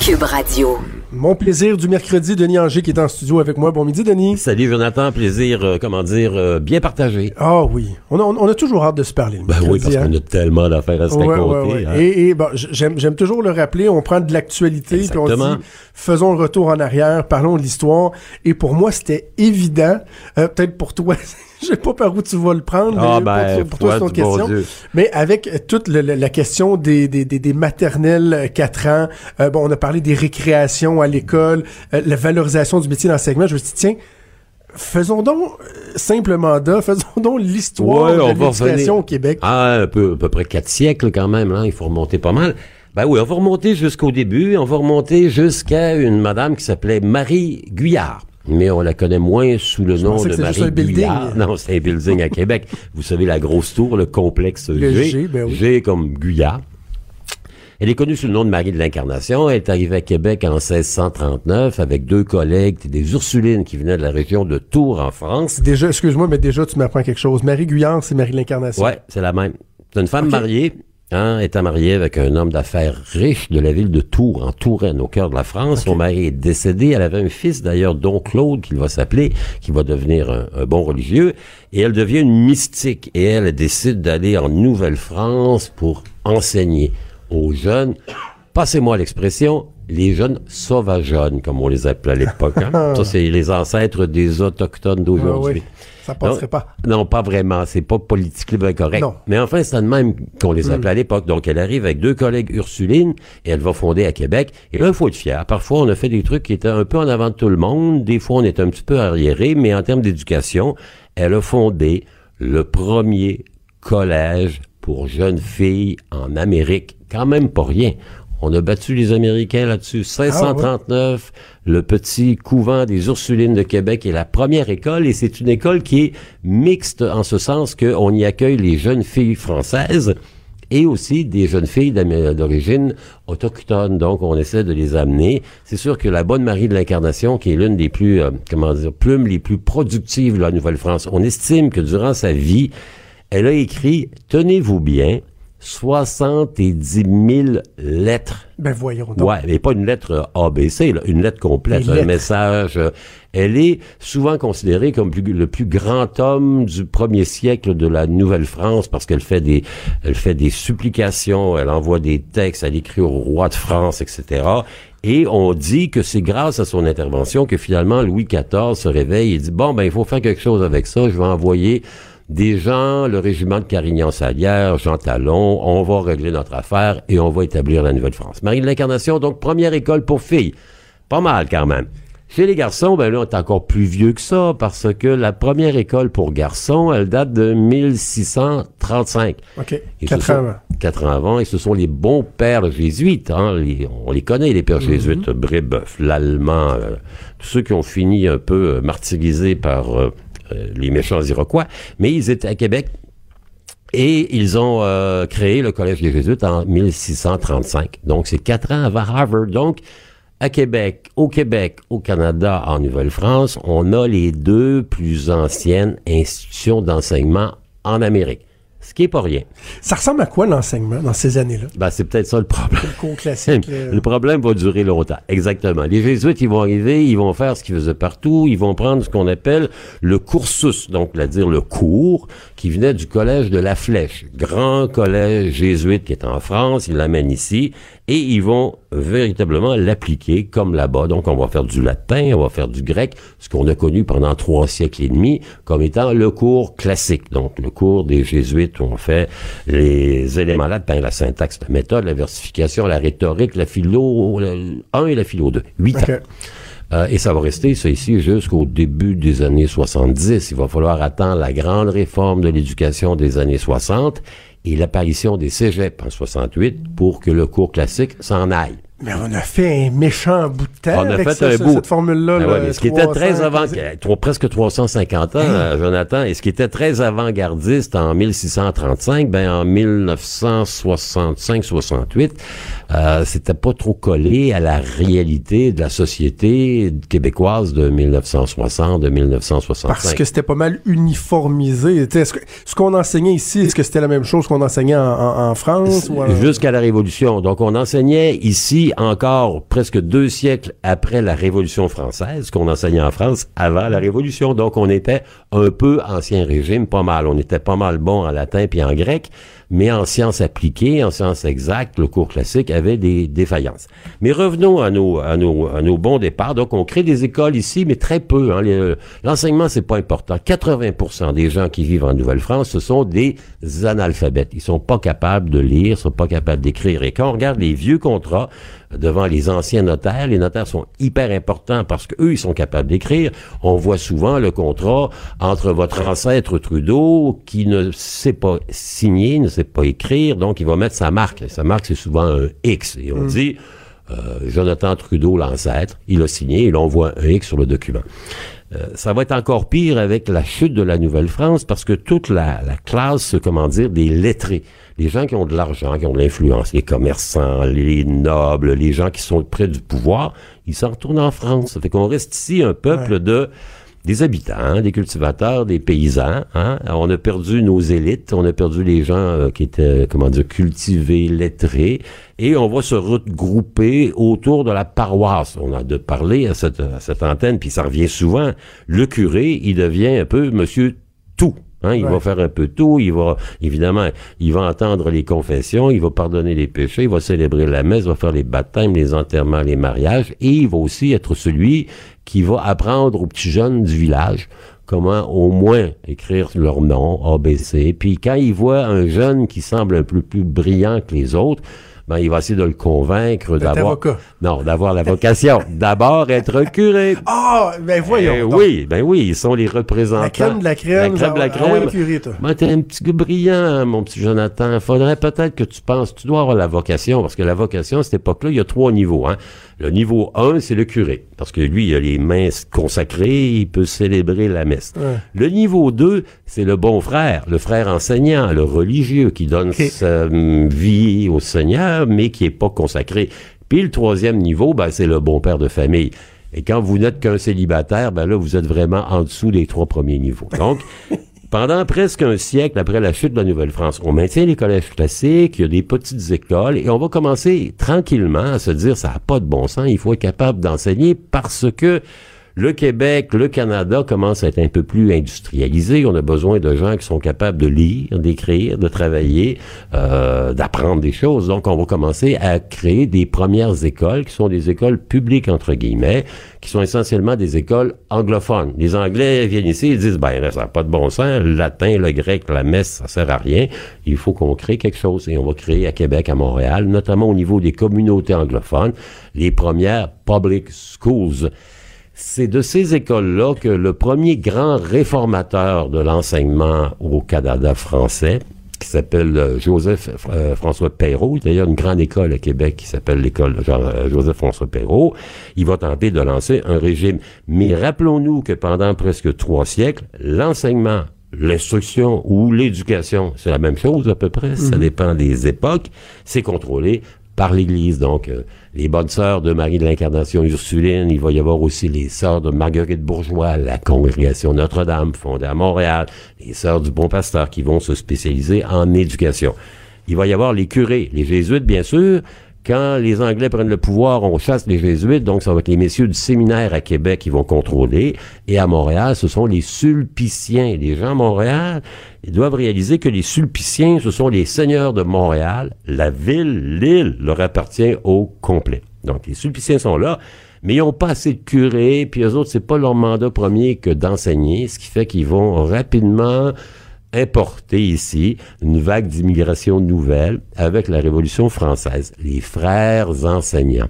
Cube Radio. Mon plaisir du mercredi, Denis Anger qui est en studio avec moi. Bon midi, Denis. Salut Jonathan, plaisir, euh, comment dire, euh, bien partagé. Ah oui, on a, on a toujours hâte de se parler. le Ben oui, parce hein. qu'on a tellement d'affaires à se Ouais, raconter. ouais, ouais. hein. Et, et bon, j- j'aime, toujours le rappeler, on prend de l'actualité, puis on dit, faisons le retour en arrière, parlons de l'histoire. Et pour moi, c'était évident, euh, peut-être pour toi, je sais pas par où tu vas le prendre, Ah mais ben, pour, toi, c'est ton bon question. Mais avec euh, toute le- le- la question des, des, des, des maternelles euh, 4 ans, euh, bon, on a parlé des récréations à l'école, euh, la valorisation du métier d'enseignement, je me suis dit, tiens, faisons donc euh, simple mandat, faisons donc l'histoire Ouais, de l'éducation au Québec. Ah, un peu, à peu près quatre siècles quand même, là. Il faut remonter pas mal. Ben oui, on va remonter jusqu'au début. On va remonter jusqu'à une madame qui s'appelait Marie Guyard. Mais on la connaît moins sous le nom de Marie un building. Guyard. Non, c'est un building à Québec. Vous savez, la grosse tour, le complexe Le G. G, ben oui. G comme Guyard. Elle est connue sous le nom de Marie de l'Incarnation. Elle est arrivée à Québec en 1639 avec deux collègues, des Ursulines qui venaient de la région de Tours en France. Déjà, excuse-moi, mais déjà, tu m'apprends quelque chose. Marie Guyard, c'est Marie de l'Incarnation. Ouais, c'est la même. C'est une femme mariée, hein, étant mariée avec un homme d'affaires riche de la ville de Tours, en Touraine, au cœur de la France. Son mari est décédé. Elle avait un fils, d'ailleurs, dont Claude, qu'il va s'appeler, qui va devenir un, un bon religieux. Et elle devient une mystique. Et elle décide d'aller en Nouvelle-France pour enseigner aux jeunes. Passez-moi l'expression, les jeunes sauvageonnes, comme on les appelait à l'époque. hein. Ça, c'est les ancêtres des Autochtones Ah d'aujourd'hui. oui, ça passerait pas. Non, pas vraiment. C'est pas politiquement correct. Non. Mais enfin, c'est de même qu'on les appelait à l'époque. Donc, elle arrive avec deux collègues Ursulines et elle va fonder à Québec. Et là, il faut être fier. Parfois, on a fait des trucs qui étaient un peu en avant de tout le monde. Des fois, on est un petit peu arriéré. Mais en termes d'éducation, elle a fondé le premier collège pour jeunes filles en Amérique. Quand même pas rien. On a battu les Américains là-dessus. 539, le petit couvent des Ursulines de Québec est la première école et c'est une école qui est mixte en ce sens qu'on y accueille les jeunes filles françaises et aussi des jeunes filles d'origine autochtone. Donc, on essaie de les amener. C'est sûr que la bonne Marie de l'Incarnation, qui est l'une des plus, euh, comment dire, plumes les plus productives de la Nouvelle-France, on estime que durant sa vie, elle a écrit, tenez-vous bien, 70 000 lettres Ben voyons donc. Ouais, mais pas une lettre ABC, là, une lettre complète, un message. euh, Elle est souvent considérée comme plus- le plus grand homme du premier siècle de la Nouvelle-France parce qu'elle fait des, elle fait des supplications, elle envoie des textes, elle écrit au roi de France, etc. Et on dit que c'est grâce à son intervention que finalement Louis XIV se réveille et dit bon ben il faut faire quelque chose avec ça, je vais envoyer des gens, le régiment de Carignan-Salière, Jean Talon, on va régler notre affaire et on va établir la Nouvelle-France. Marie de l'Incarnation, donc première école pour filles. pas mal quand même. Chez les garçons, ben là, on est encore plus vieux que ça parce que la première école pour garçons, elle date de 1635. OK. Et Quatre ce sont- ans avant. Quatre ans avant, et ce sont les bons pères jésuites. Hein, les- on les connaît, les pères jésuites, Brébeuf, l'Allemand, euh, tous ceux qui ont fini un peu euh, martyrisés par euh, les méchants Iroquois. Mais ils étaient à Québec et ils ont euh, créé le Collège des Jésuites en 1635. Donc, c'est quatre ans avant Harvard. Donc, à Québec, au Québec, au Canada, en Nouvelle-France, on a les deux plus anciennes institutions d'enseignement en Amérique. Ce qui est pas rien. Ça ressemble à quoi l'enseignement dans ces années-là? Ben, c'est peut-être ça le problème. Le cours classique. euh, Le problème va durer longtemps. Exactement. Les jésuites, ils vont arriver, ils vont faire ce qu'ils faisaient partout, ils vont prendre ce qu'on appelle le cursus, donc c'est-à-dire le cours qui venait du collège de la Flèche, grand collège jésuite qui est en France, ils l'amènent ici et ils vont véritablement l'appliquer comme là-bas. Donc on va faire du latin, on va faire du grec, ce qu'on a connu pendant trois siècles et demi comme étant le cours classique. Donc le cours des jésuites où on fait les éléments latins, la syntaxe, la méthode, la versification, la rhétorique, la philo 1 et la philo 2. Huit ans. Euh, et ça va rester, ça ici, jusqu'au début des années 70. Il va falloir attendre la grande réforme de l'éducation des années 60 et l'apparition des cégeps en 68 pour que le cours classique s'en aille. Mais on a fait un méchant bout de temps On a avec fait ça, un bout. cette formule-là. Ben là, ouais, mais ce qui était 300, très avant, trois- presque 350 ans, euh, Jonathan, et ce qui était très avant-gardiste en 1635, ben en 1965-68, euh, c'était pas trop collé à la réalité de la société québécoise de 1960, de 1965. Parce que c'était pas mal uniformisé. Est-ce que, ce qu'on enseignait ici, est-ce que c'était la même chose qu'on enseignait en, en- en France? en- Jusqu'à la Révolution. Donc, on enseignait ici encore presque deux siècles après la Révolution française, qu'on enseignait en France avant la Révolution. Donc, on était un peu ancien régime, pas mal. On était pas mal bon en latin puis en grec, mais en sciences appliquées, en sciences exactes, le cours classique avait des défaillances. Mais revenons à nos, à nos, à nos bons départs. Donc, on crée des écoles ici, mais très peu. hein. Les- L'enseignement, c'est pas important. 80% des gens qui vivent en Nouvelle-France, ce sont des analphabètes. Ils sont pas capables de lire, sont pas capables d'écrire. Et quand on regarde les vieux contrats devant les anciens notaires, les notaires sont hyper importants parce qu'eux, ils sont capables d'écrire. On voit souvent le contrat entre votre ancêtre Trudeau qui ne sait pas signer, ne sait pas écrire, donc il va mettre sa marque. Sa marque, c'est souvent un X. Et on dit, euh, Jonathan Trudeau, l'ancêtre, il a signé, et là, on voit un X sur le document. Euh, ça va être encore pire avec la chute de la Nouvelle-France parce que toute la, la classe, comment dire, des lettrés, les gens qui ont de l'argent, qui ont de l'influence, les commerçants, les nobles, les gens qui sont près du pouvoir, ils s'en retournent en France. Ça fait qu'on reste ici un peuple de des habitants, hein, des cultivateurs, des paysans. Hein. On a perdu nos élites, on a perdu les gens euh, qui étaient, comment dire, cultivés, lettrés, et on va se regrouper autour de la paroisse. On a de parler à cette, à cette antenne, puis ça revient souvent. Le curé, il devient un peu monsieur tout. Hein, il Ouais. va faire un peu tout, il va, évidemment, il va entendre les confessions, il va pardonner les péchés, il va célébrer la messe, il va faire les baptêmes, les enterrements, les mariages, et il va aussi être celui qui va apprendre aux petits jeunes du village comment au moins écrire leur nom, ABC. Puis quand il voit un jeune qui semble un peu plus brillant que les autres, ben, il va essayer de le convaincre d'avoir... Non, d'avoir la vocation. D'abord, être curé. Ah, ben voyons. Eh donc. oui, ben oui, ils sont les représentants. La crème de la crème. La crème de la crème. ouais, curé, toi. Ben, t'es un petit gars brillant, mon petit Jonathan. Faudrait peut-être que tu penses, tu dois avoir la vocation, parce que la vocation, à cette époque-là, il y a trois niveaux. Hein. Le niveau 1, c'est le curé, parce que lui, il a les mains consacrées, il peut célébrer la messe. Ouais. Le niveau 2, c'est le bon frère, le frère enseignant, le religieux, qui donne sa hum, vie au Seigneur, mais qui est pas consacré. Puis le troisième niveau, ben, c'est le bon père de famille. Et quand vous n'êtes qu'un célibataire, ben là, vous êtes vraiment en dessous des trois premiers niveaux. Donc, pendant presque un siècle après la chute de la Nouvelle-France, on maintient les collèges classiques, il y a des petites écoles, et on va commencer tranquillement à se dire, ça n'a pas de bon sens, il faut être capable d'enseigner parce que Le Québec, le Canada commencent à être un peu plus industrialisés. On a besoin de gens qui sont capables de lire, d'écrire, de travailler, euh, d'apprendre des choses. Donc, on va commencer à créer des premières écoles qui sont des écoles publiques, entre guillemets, qui sont essentiellement des écoles anglophones. Les Anglais viennent ici, ils disent, ben, ça n'a pas de bon sens, le latin, le grec, la messe, ça sert à rien. Il faut qu'on crée quelque chose. Et on va créer à Québec, à Montréal, notamment au niveau des communautés anglophones, les premières public schools. C'est de ces écoles-là que le premier grand réformateur de l'enseignement au Canada français, qui s'appelle euh, Joseph euh, François Perrault, d'ailleurs une grande école à Québec qui s'appelle l'école euh, Joseph François Perrault, il va tenter de lancer un régime. Mais rappelons-nous que pendant presque trois siècles, l'enseignement, l'instruction ou l'éducation, c'est la même chose à peu près, ça dépend des époques, c'est contrôlé par l'Église. Donc, euh, les bonnes sœurs de Marie de l'Incarnation Ursuline, il va y avoir aussi les sœurs de Marguerite Bourgeois, la congrégation Notre-Dame, fondée à Montréal, les sœurs du Bon Pasteur qui vont se spécialiser en éducation. Il va y avoir les curés, les jésuites, bien sûr. Quand les Anglais prennent le pouvoir, on chasse les jésuites, donc ça va être les messieurs du séminaire à Québec qui vont contrôler. Et à Montréal, ce sont les sulpiciens. Les gens à Montréal, ils doivent réaliser que les sulpiciens, ce sont les seigneurs de Montréal. La ville, l'île, leur appartient au complet. Donc les sulpiciens sont là, mais ils n'ont pas assez de curés, puis eux autres, c'est pas leur mandat premier que d'enseigner, ce qui fait qu'ils vont rapidement importer ici une vague d'immigration nouvelle avec la Révolution française, les frères enseignants.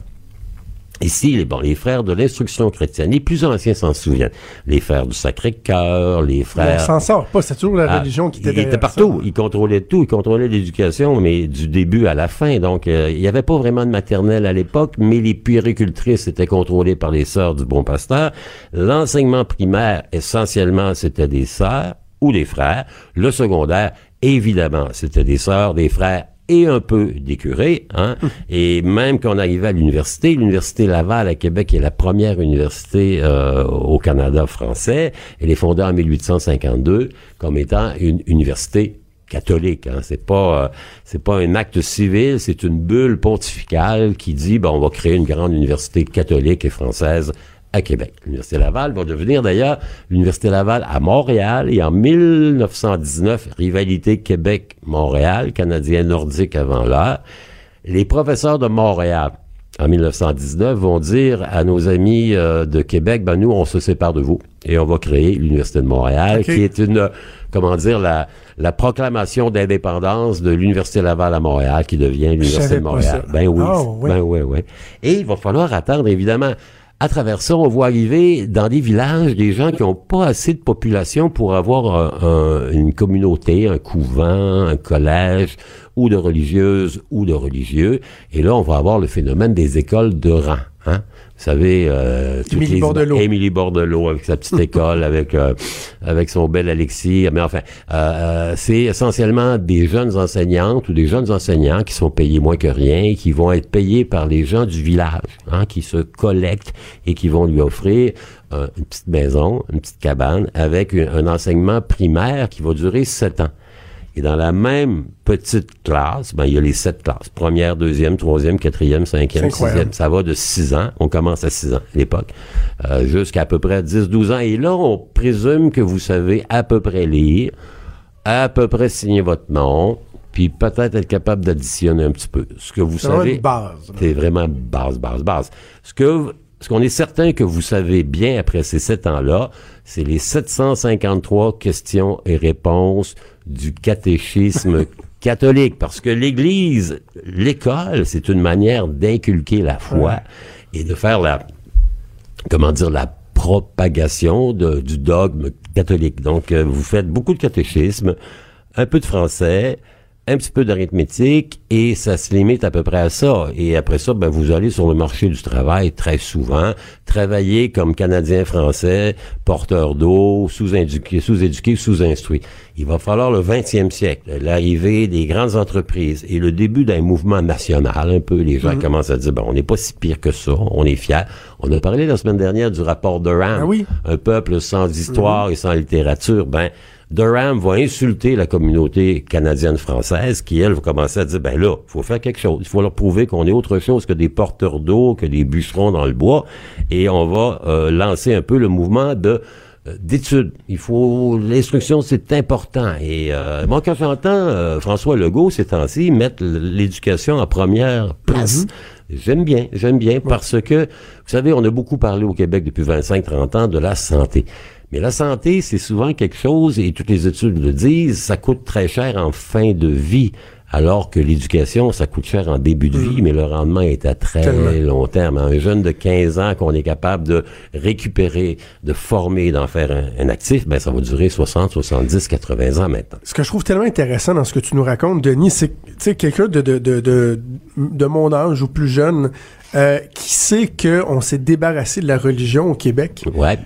Ici, les, bon, les frères de l'instruction chrétienne, les plus anciens s'en souviennent. Les frères du Sacré-Cœur, les On frères... s'en sort pas. C'est toujours la Ah, religion qui était il derrière était ça. partout. Il contrôlait tout. Il contrôlait l'éducation, mais du début à la fin. Donc, euh, il n'y avait pas vraiment de maternelle à l'époque, mais les puéricultrices étaient contrôlées par les sœurs du Bon Pasteur. L'enseignement primaire, essentiellement, c'était des sœurs ou des frères. Le secondaire, évidemment, c'était des sœurs, des frères et un peu des curés. Hein? Et même quand on arrivait à l'université, l'Université Laval à Québec est la première université euh, au Canada français. Elle est fondée en 1852 comme étant une université catholique. Hein. C'est pas euh, c'est pas un acte civil, c'est une bulle pontificale qui dit ben on va créer une grande université catholique et française à Québec. L'Université Laval va devenir d'ailleurs l'Université Laval à Montréal et en 1919, rivalité Québec-Montréal, Canadien nordique avant l'heure. Les professeurs de Montréal, en 1919, vont dire à nos amis euh, de Québec, ben nous, on se sépare de vous et on va créer l'Université de Montréal, qui est une, comment dire, la, la proclamation d'indépendance de l'Université Laval à Montréal, qui devient l'Université de Montréal. Ben oui, Ah, oui. ben oui, oui. Et il va falloir attendre, évidemment. À travers ça, on voit arriver dans des villages des gens qui n'ont pas assez de population pour avoir un- une communauté, un couvent, un collège, ou de religieuses ou de religieux. Et là, on va avoir le phénomène des écoles de rang. Hein? Vous savez, euh, Émilie les- Bordelot. Émilie Bordelot avec sa petite école, avec euh, avec son bel Alexis. Mais enfin, euh, euh, c'est essentiellement des jeunes enseignantes ou des jeunes enseignants qui sont payés moins que rien, qui vont être payés par les gens du village, hein, qui se collectent et qui vont lui offrir une petite maison, une petite cabane avec un, un enseignement primaire qui va durer sept ans. Et dans la même petite classe, ben, il y a les sept classes. Première, deuxième, troisième, quatrième, cinquième, sixième. Ça va de 6 ans. On commence à 6 ans à l'époque. euh, jusqu'à à peu près 10-12 ans. Et là, on présume que vous savez à peu près lire, à peu près signer votre nom, puis peut-être être capable d'additionner un petit peu. Ce que vous savez... C'est vraiment base, base, base. Ce que ce qu'on est certain que vous savez bien après ces sept ans-là, c'est les 753 questions et réponses du catéchisme catholique. Parce que l'Église, l'école, c'est une manière d'inculquer la foi et de faire la, comment dire, la propagation de- du dogme catholique. Donc, euh, vous faites beaucoup de catéchisme, un peu de français, un petit peu d'arithmétique, et ça se limite à peu près à ça. Et après ça, ben, vous allez sur le marché du travail très souvent, travailler comme Canadien français, porteur d'eau, sous-éduqué, sous-éduqué, sous-instruit. Il va falloir le 20e siècle, l'arrivée des grandes entreprises et le début d'un mouvement national, un peu. Les gens commencent à dire, bon, on n'est pas si pire que ça, on est fiers. On a parlé la semaine dernière du rapport de Ram. Ah oui. Un peuple sans histoire et sans littérature, ben, Durham va insulter la communauté canadienne-française qui, elle, va commencer à dire, ben là, il faut faire quelque chose. Il faut leur prouver qu'on est autre chose que des porteurs d'eau, que des bûcherons dans le bois. Et on va euh, lancer un peu le mouvement de euh, d'études. Il faut l'instruction, c'est important. Et euh, moi, quand j'entends euh, François Legault ces temps-ci mettre l'éducation en première place, j'aime bien, j'aime bien parce que vous savez, on a beaucoup parlé au Québec depuis 25-30 ans de la santé. Mais la santé, c'est souvent quelque chose, et toutes les études le disent, ça coûte très cher en fin de vie. Alors que l'éducation, ça coûte cher en début de vie, mais le rendement est à très Tellement. long terme. Un jeune de 15 ans qu'on est capable de récupérer, de former, d'en faire un, un actif, ben ça va durer 60, 70, 80 ans maintenant. Ce que je trouve tellement intéressant dans ce que tu nous racontes, Denis, c'est que quelqu'un de, de, de, de, de mon âge ou plus jeune euh, qui sait qu'on s'est débarrassé de la religion au Québec? Ouais.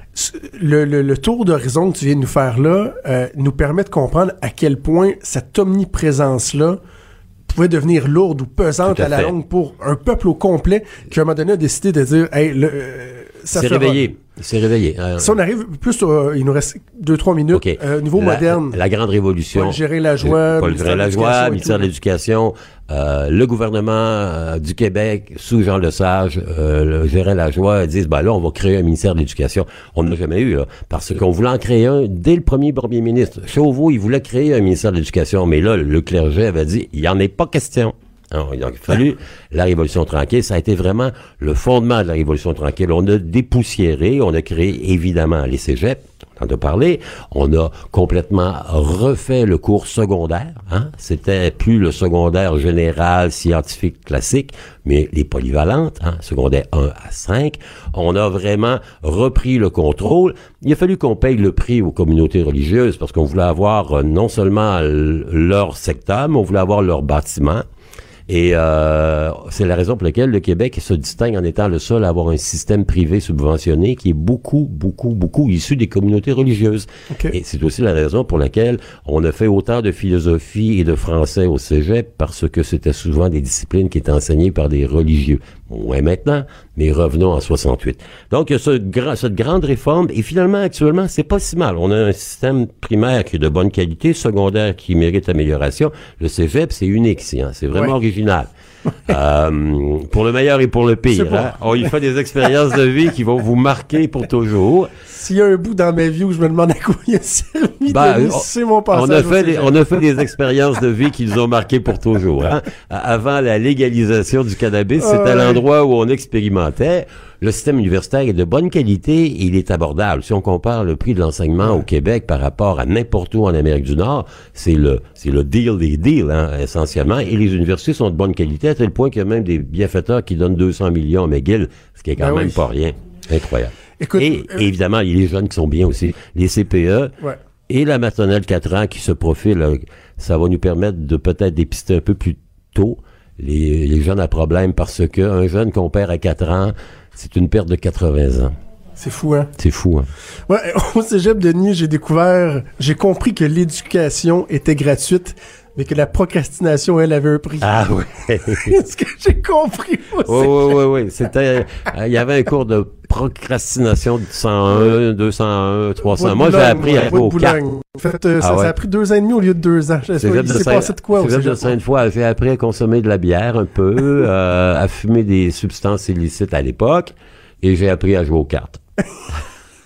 Le, le, le tour d'horizon que tu viens de nous faire là euh, nous permet de comprendre à quel point cette omniprésence-là pouvait devenir lourde ou pesante à à, la fait. longue pour un peuple au complet qui, à un moment donné, a décidé de dire hey, le, euh, ça C'est fera- réveillé. C'est réveillé. Euh, Si on arrive plus, au- il nous reste deux trois minutes. OK. Euh, niveau la, moderne, La grande révolution. Paul Gérin-Lajoie, Paul ministère de Gérin-Lajoie, l'Éducation et ministère de l'Éducation, euh, le gouvernement euh, du Québec, sous Jean Lesage, euh, le Gérin-Lajoie, disent, ben là, on va créer un ministère de l'Éducation. On n'a jamais eu, là, parce qu'on voulait en créer un dès le premier premier ministre. Chauveau, il voulait créer un ministère de l'Éducation, mais là, le clergé avait dit, il n'y en est pas question. Il a fallu la Révolution tranquille. Ça a été vraiment le fondement de la Révolution tranquille. On a dépoussiéré, on a créé évidemment les cégeps, on en a. On a complètement refait le cours secondaire. Hein? C'était plus le secondaire général, scientifique, classique, mais les polyvalentes, hein? secondaire 1 à 5. On a vraiment repris le contrôle. Il a fallu qu'on paye le prix aux communautés religieuses parce qu'on voulait avoir euh, non seulement leur secteur, mais on voulait avoir leur bâtiment. Et euh, c'est la raison pour laquelle le Québec se distingue en étant le seul à avoir un système privé subventionné qui est beaucoup, beaucoup, beaucoup issu des communautés religieuses. OK. Et c'est aussi la raison pour laquelle on a fait autant de philosophie et de français au cégep parce que c'était souvent des disciplines qui étaient enseignées par des religieux. Ouais, maintenant, mais revenons en 68. Donc, il y a ce gra- cette grande réforme et finalement, actuellement, c'est pas si mal. On a un système primaire qui est de bonne qualité, secondaire qui mérite amélioration. Le cégep, c'est unique hein. c'est vraiment Ouais. original. Euh, pour le meilleur et pour le pire. Bon. hein. On y fait des expériences de vie qui vont vous marquer pour toujours. S'il y a un bout dans ma vie où je me demande à quoi il a servi, Ben, c'est mon passage. On a, fait des, cégep. on a fait des expériences de vie qui nous ont marqué pour toujours. hein. Avant la légalisation du cannabis, Ah c'était ouais. l'endroit où on expérimentait. Le système universitaire est de bonne qualité et il est abordable. Si on compare le prix de l'enseignement au Québec par rapport à n'importe où en Amérique du Nord, c'est le c'est le deal des deals, hein, essentiellement. Et les universités sont de bonne qualité à tel point qu'il y a même des bienfaiteurs qui donnent 200 millions à McGill, ce qui est quand Ben même oui. pas rien. Incroyable. Écoute, et euh, évidemment, il y a les jeunes qui sont bien aussi. Les CPE, Ouais. et la maternelle 4 ans qui se profile, euh, ça va nous permettre de peut-être dépister un peu plus tôt les, les jeunes à problème parce que un jeune qu'on perd à 4 ans, c'est une perte de 80 ans. C'est fou, hein? C'est fou, hein? Ouais, au cégep Denis, j'ai découvert, j'ai compris que l'éducation était gratuite, mais que la procrastination, elle, avait un prix. Ah oui. C'est ce que j'ai compris Oui, aussi. oui, oui, oui. C'était, euh, il y avait un cours de procrastination de 101, 201, 300. Moi, j'ai appris à jouer aux cartes. En fait, euh, ça, Ah ouais. ça a pris deux ans et demi au lieu de deux ans. Il s'est passé de quoi au Cégep de cégep? Sainte-Foy, j'ai appris à consommer de la bière un peu, euh, à fumer des substances illicites à l'époque, et j'ai appris à jouer aux cartes.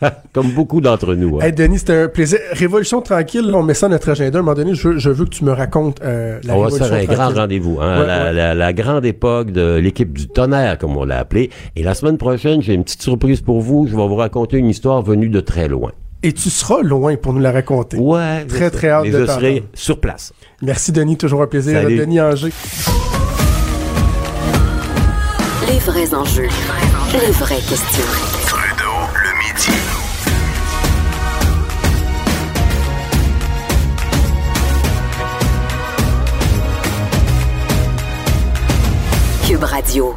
Comme beaucoup d'entre nous. hein. Hey Denis, c'était un plaisir. Révolution tranquille, là, on met ça à notre agenda. À un moment donné, je, veux- je veux que tu me racontes euh, la On va se faire un grand rendez-vous. Hein? Ouais, la, ouais. la- la grande époque de l'équipe du tonnerre, comme on l'a appelé. Et la semaine prochaine, j'ai une petite surprise pour vous. Je vais vous raconter une histoire venue de très loin. Et tu seras loin pour nous la raconter. Ouais. Très, très hâte Mais de je serai sur place. Merci Denis, toujours un plaisir. Salut. Denis Anger. Les vrais enjeux. Les vraies questions.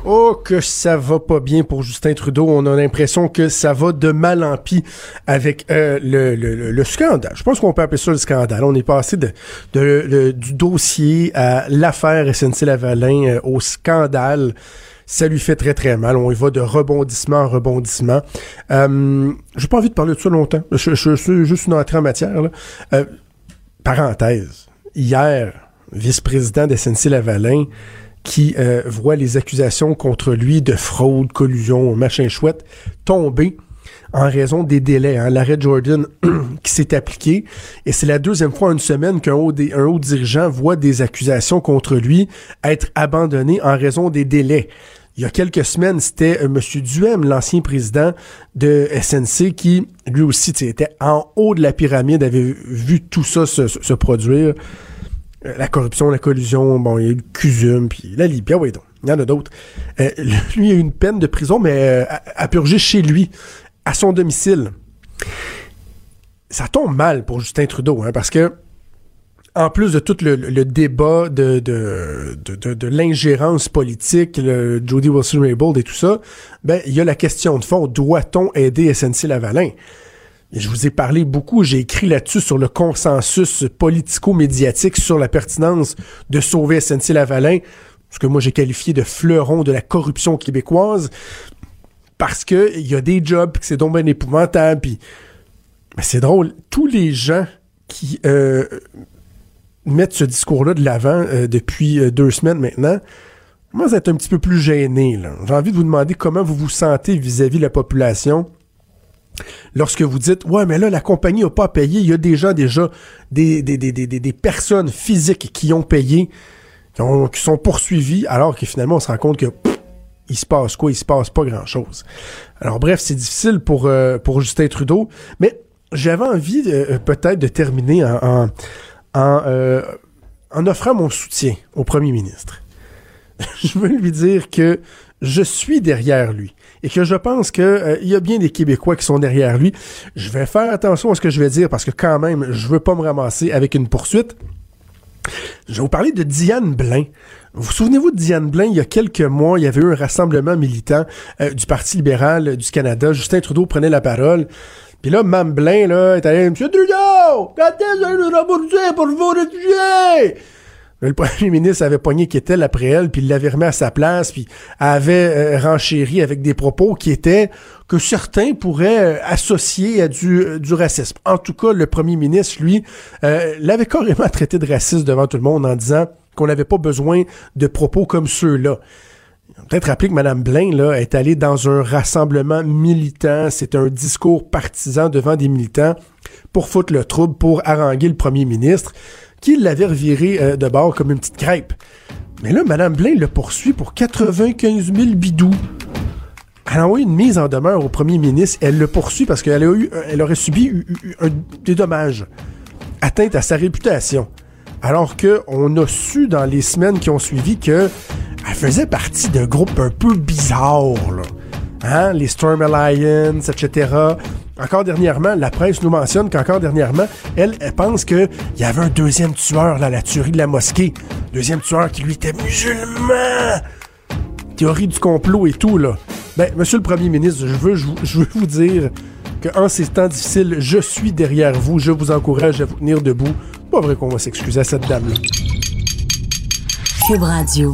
Oh, que ça va pas bien pour Justin Trudeau. On a l'impression que ça va de mal en pis avec euh, le, le, le- le scandale. Je pense qu'on peut appeler ça le scandale. On est passé de, de- de- du dossier à l'affaire SNC-Lavalin euh, au scandale. Ça lui fait très très mal. On y va de rebondissement en rebondissement. Euh, J'ai pas envie de parler de ça longtemps. Je, suis juste une entrée en matière. Euh, parenthèse, hier, vice-président d'SNC-Lavalin, qui euh, voit les accusations contre lui de fraude, collusion, machin chouette, tomber en raison des délais. Hein, L'arrêt Jordan qui s'est appliqué. Et c'est la deuxième fois en une semaine qu'un haut, dirigeant voit des accusations contre lui être abandonnées en raison des délais. Il y a quelques semaines, c'était euh, M. Duhem, l'ancien président de SNC, qui lui aussi était en haut de la pyramide, avait vu tout ça se produire. Euh, la corruption, la collusion, bon, il y a eu le CUSUM, puis la Libye, oui, donc, il y en a d'autres. Euh, lui, a eu une peine de prison, mais euh, à, à purger chez lui, à son domicile. Ça tombe mal pour Justin Trudeau, hein, parce que en plus de tout le, débat de l'ingérence politique, le Jody Wilson-Raybould et tout ça, ben, il y a la question de fond, doit-on aider SNC-Lavalin? Je vous ai parlé beaucoup, j'ai écrit là-dessus sur le consensus politico-médiatique sur la pertinence de sauver SNC-Lavalin, ce que moi j'ai qualifié de fleuron de la corruption québécoise, parce que il y a des jobs, que c'est donc bien épouvantable, puis ben, c'est drôle, tous les gens qui euh, mettre ce discours-là de l'avant euh, depuis euh, deux semaines maintenant, moi, vous êtes un petit peu plus gêné. J'ai envie de vous demander comment vous vous sentez vis-à-vis de la population lorsque vous dites Ouais, mais là, la compagnie n'a pas payé. Il y a déjà des, personnes physiques qui ont payé, qui, ont, qui sont poursuivies, alors que finalement, on se rend compte que il se passe quoi? Il se passe pas grand-chose. Alors bref, c'est difficile pour, euh, Justin Trudeau, mais j'avais envie euh, peut-être de terminer euh, en offrant mon soutien au premier ministre. je veux lui dire que je suis derrière lui et que je pense qu'il euh, y a bien des Québécois qui sont derrière lui. Je vais faire attention à ce que je vais dire parce que quand même, je veux pas me ramasser avec une poursuite. Je vais vous parler de Diane Blain. Vous, vous souvenez-vous de Diane Blain, il y a quelques mois, il y avait eu un rassemblement militant euh, du Parti libéral du Canada. Justin Trudeau prenait la parole. Puis là, Mme Blain, là, est allé, Monsieur Trudeau, quand est-ce que nous pour vos réfugiés? Le premier ministre avait pogné Kettel après elle, puis il l'avait remis à sa place, puis avait euh, renchéri avec des propos qui étaient que certains pourraient euh, associer à du, euh, du racisme. En tout cas, le premier ministre, lui, l'avait carrément traité de raciste devant tout le monde en disant qu'on n'avait pas besoin de propos comme ceux-là peut-être rappeler que Mme Blain là, est allée dans un rassemblement militant. C'est un discours partisan devant des militants pour foutre le trouble, pour haranguer le premier ministre, qui l'avait reviré euh, de bord comme une petite crêpe. Mais là, Mme Blain le poursuit pour 95 000 bidous. Elle a envoyé une mise en demeure au premier ministre. Elle le poursuit parce qu'elle a eu, elle aurait subi des dommages, atteinte à sa réputation. Alors que on a su dans les semaines qui ont suivi que elle faisait partie d'un groupe un peu bizarre. Hein? Les Storm Alliance, etc. Encore dernièrement, la presse nous mentionne qu'encore dernièrement, elle, elle pense qu'il y avait un deuxième tueur, là, la tuerie de la mosquée. Deuxième tueur qui, lui, était musulman théorie du complot et tout, là. Ben, monsieur le premier ministre, je veux, vous dire qu'en ces temps difficiles, je suis derrière vous, je vous encourage à vous tenir debout. Pas vrai qu'on va s'excuser à cette dame-là. Cube Radio.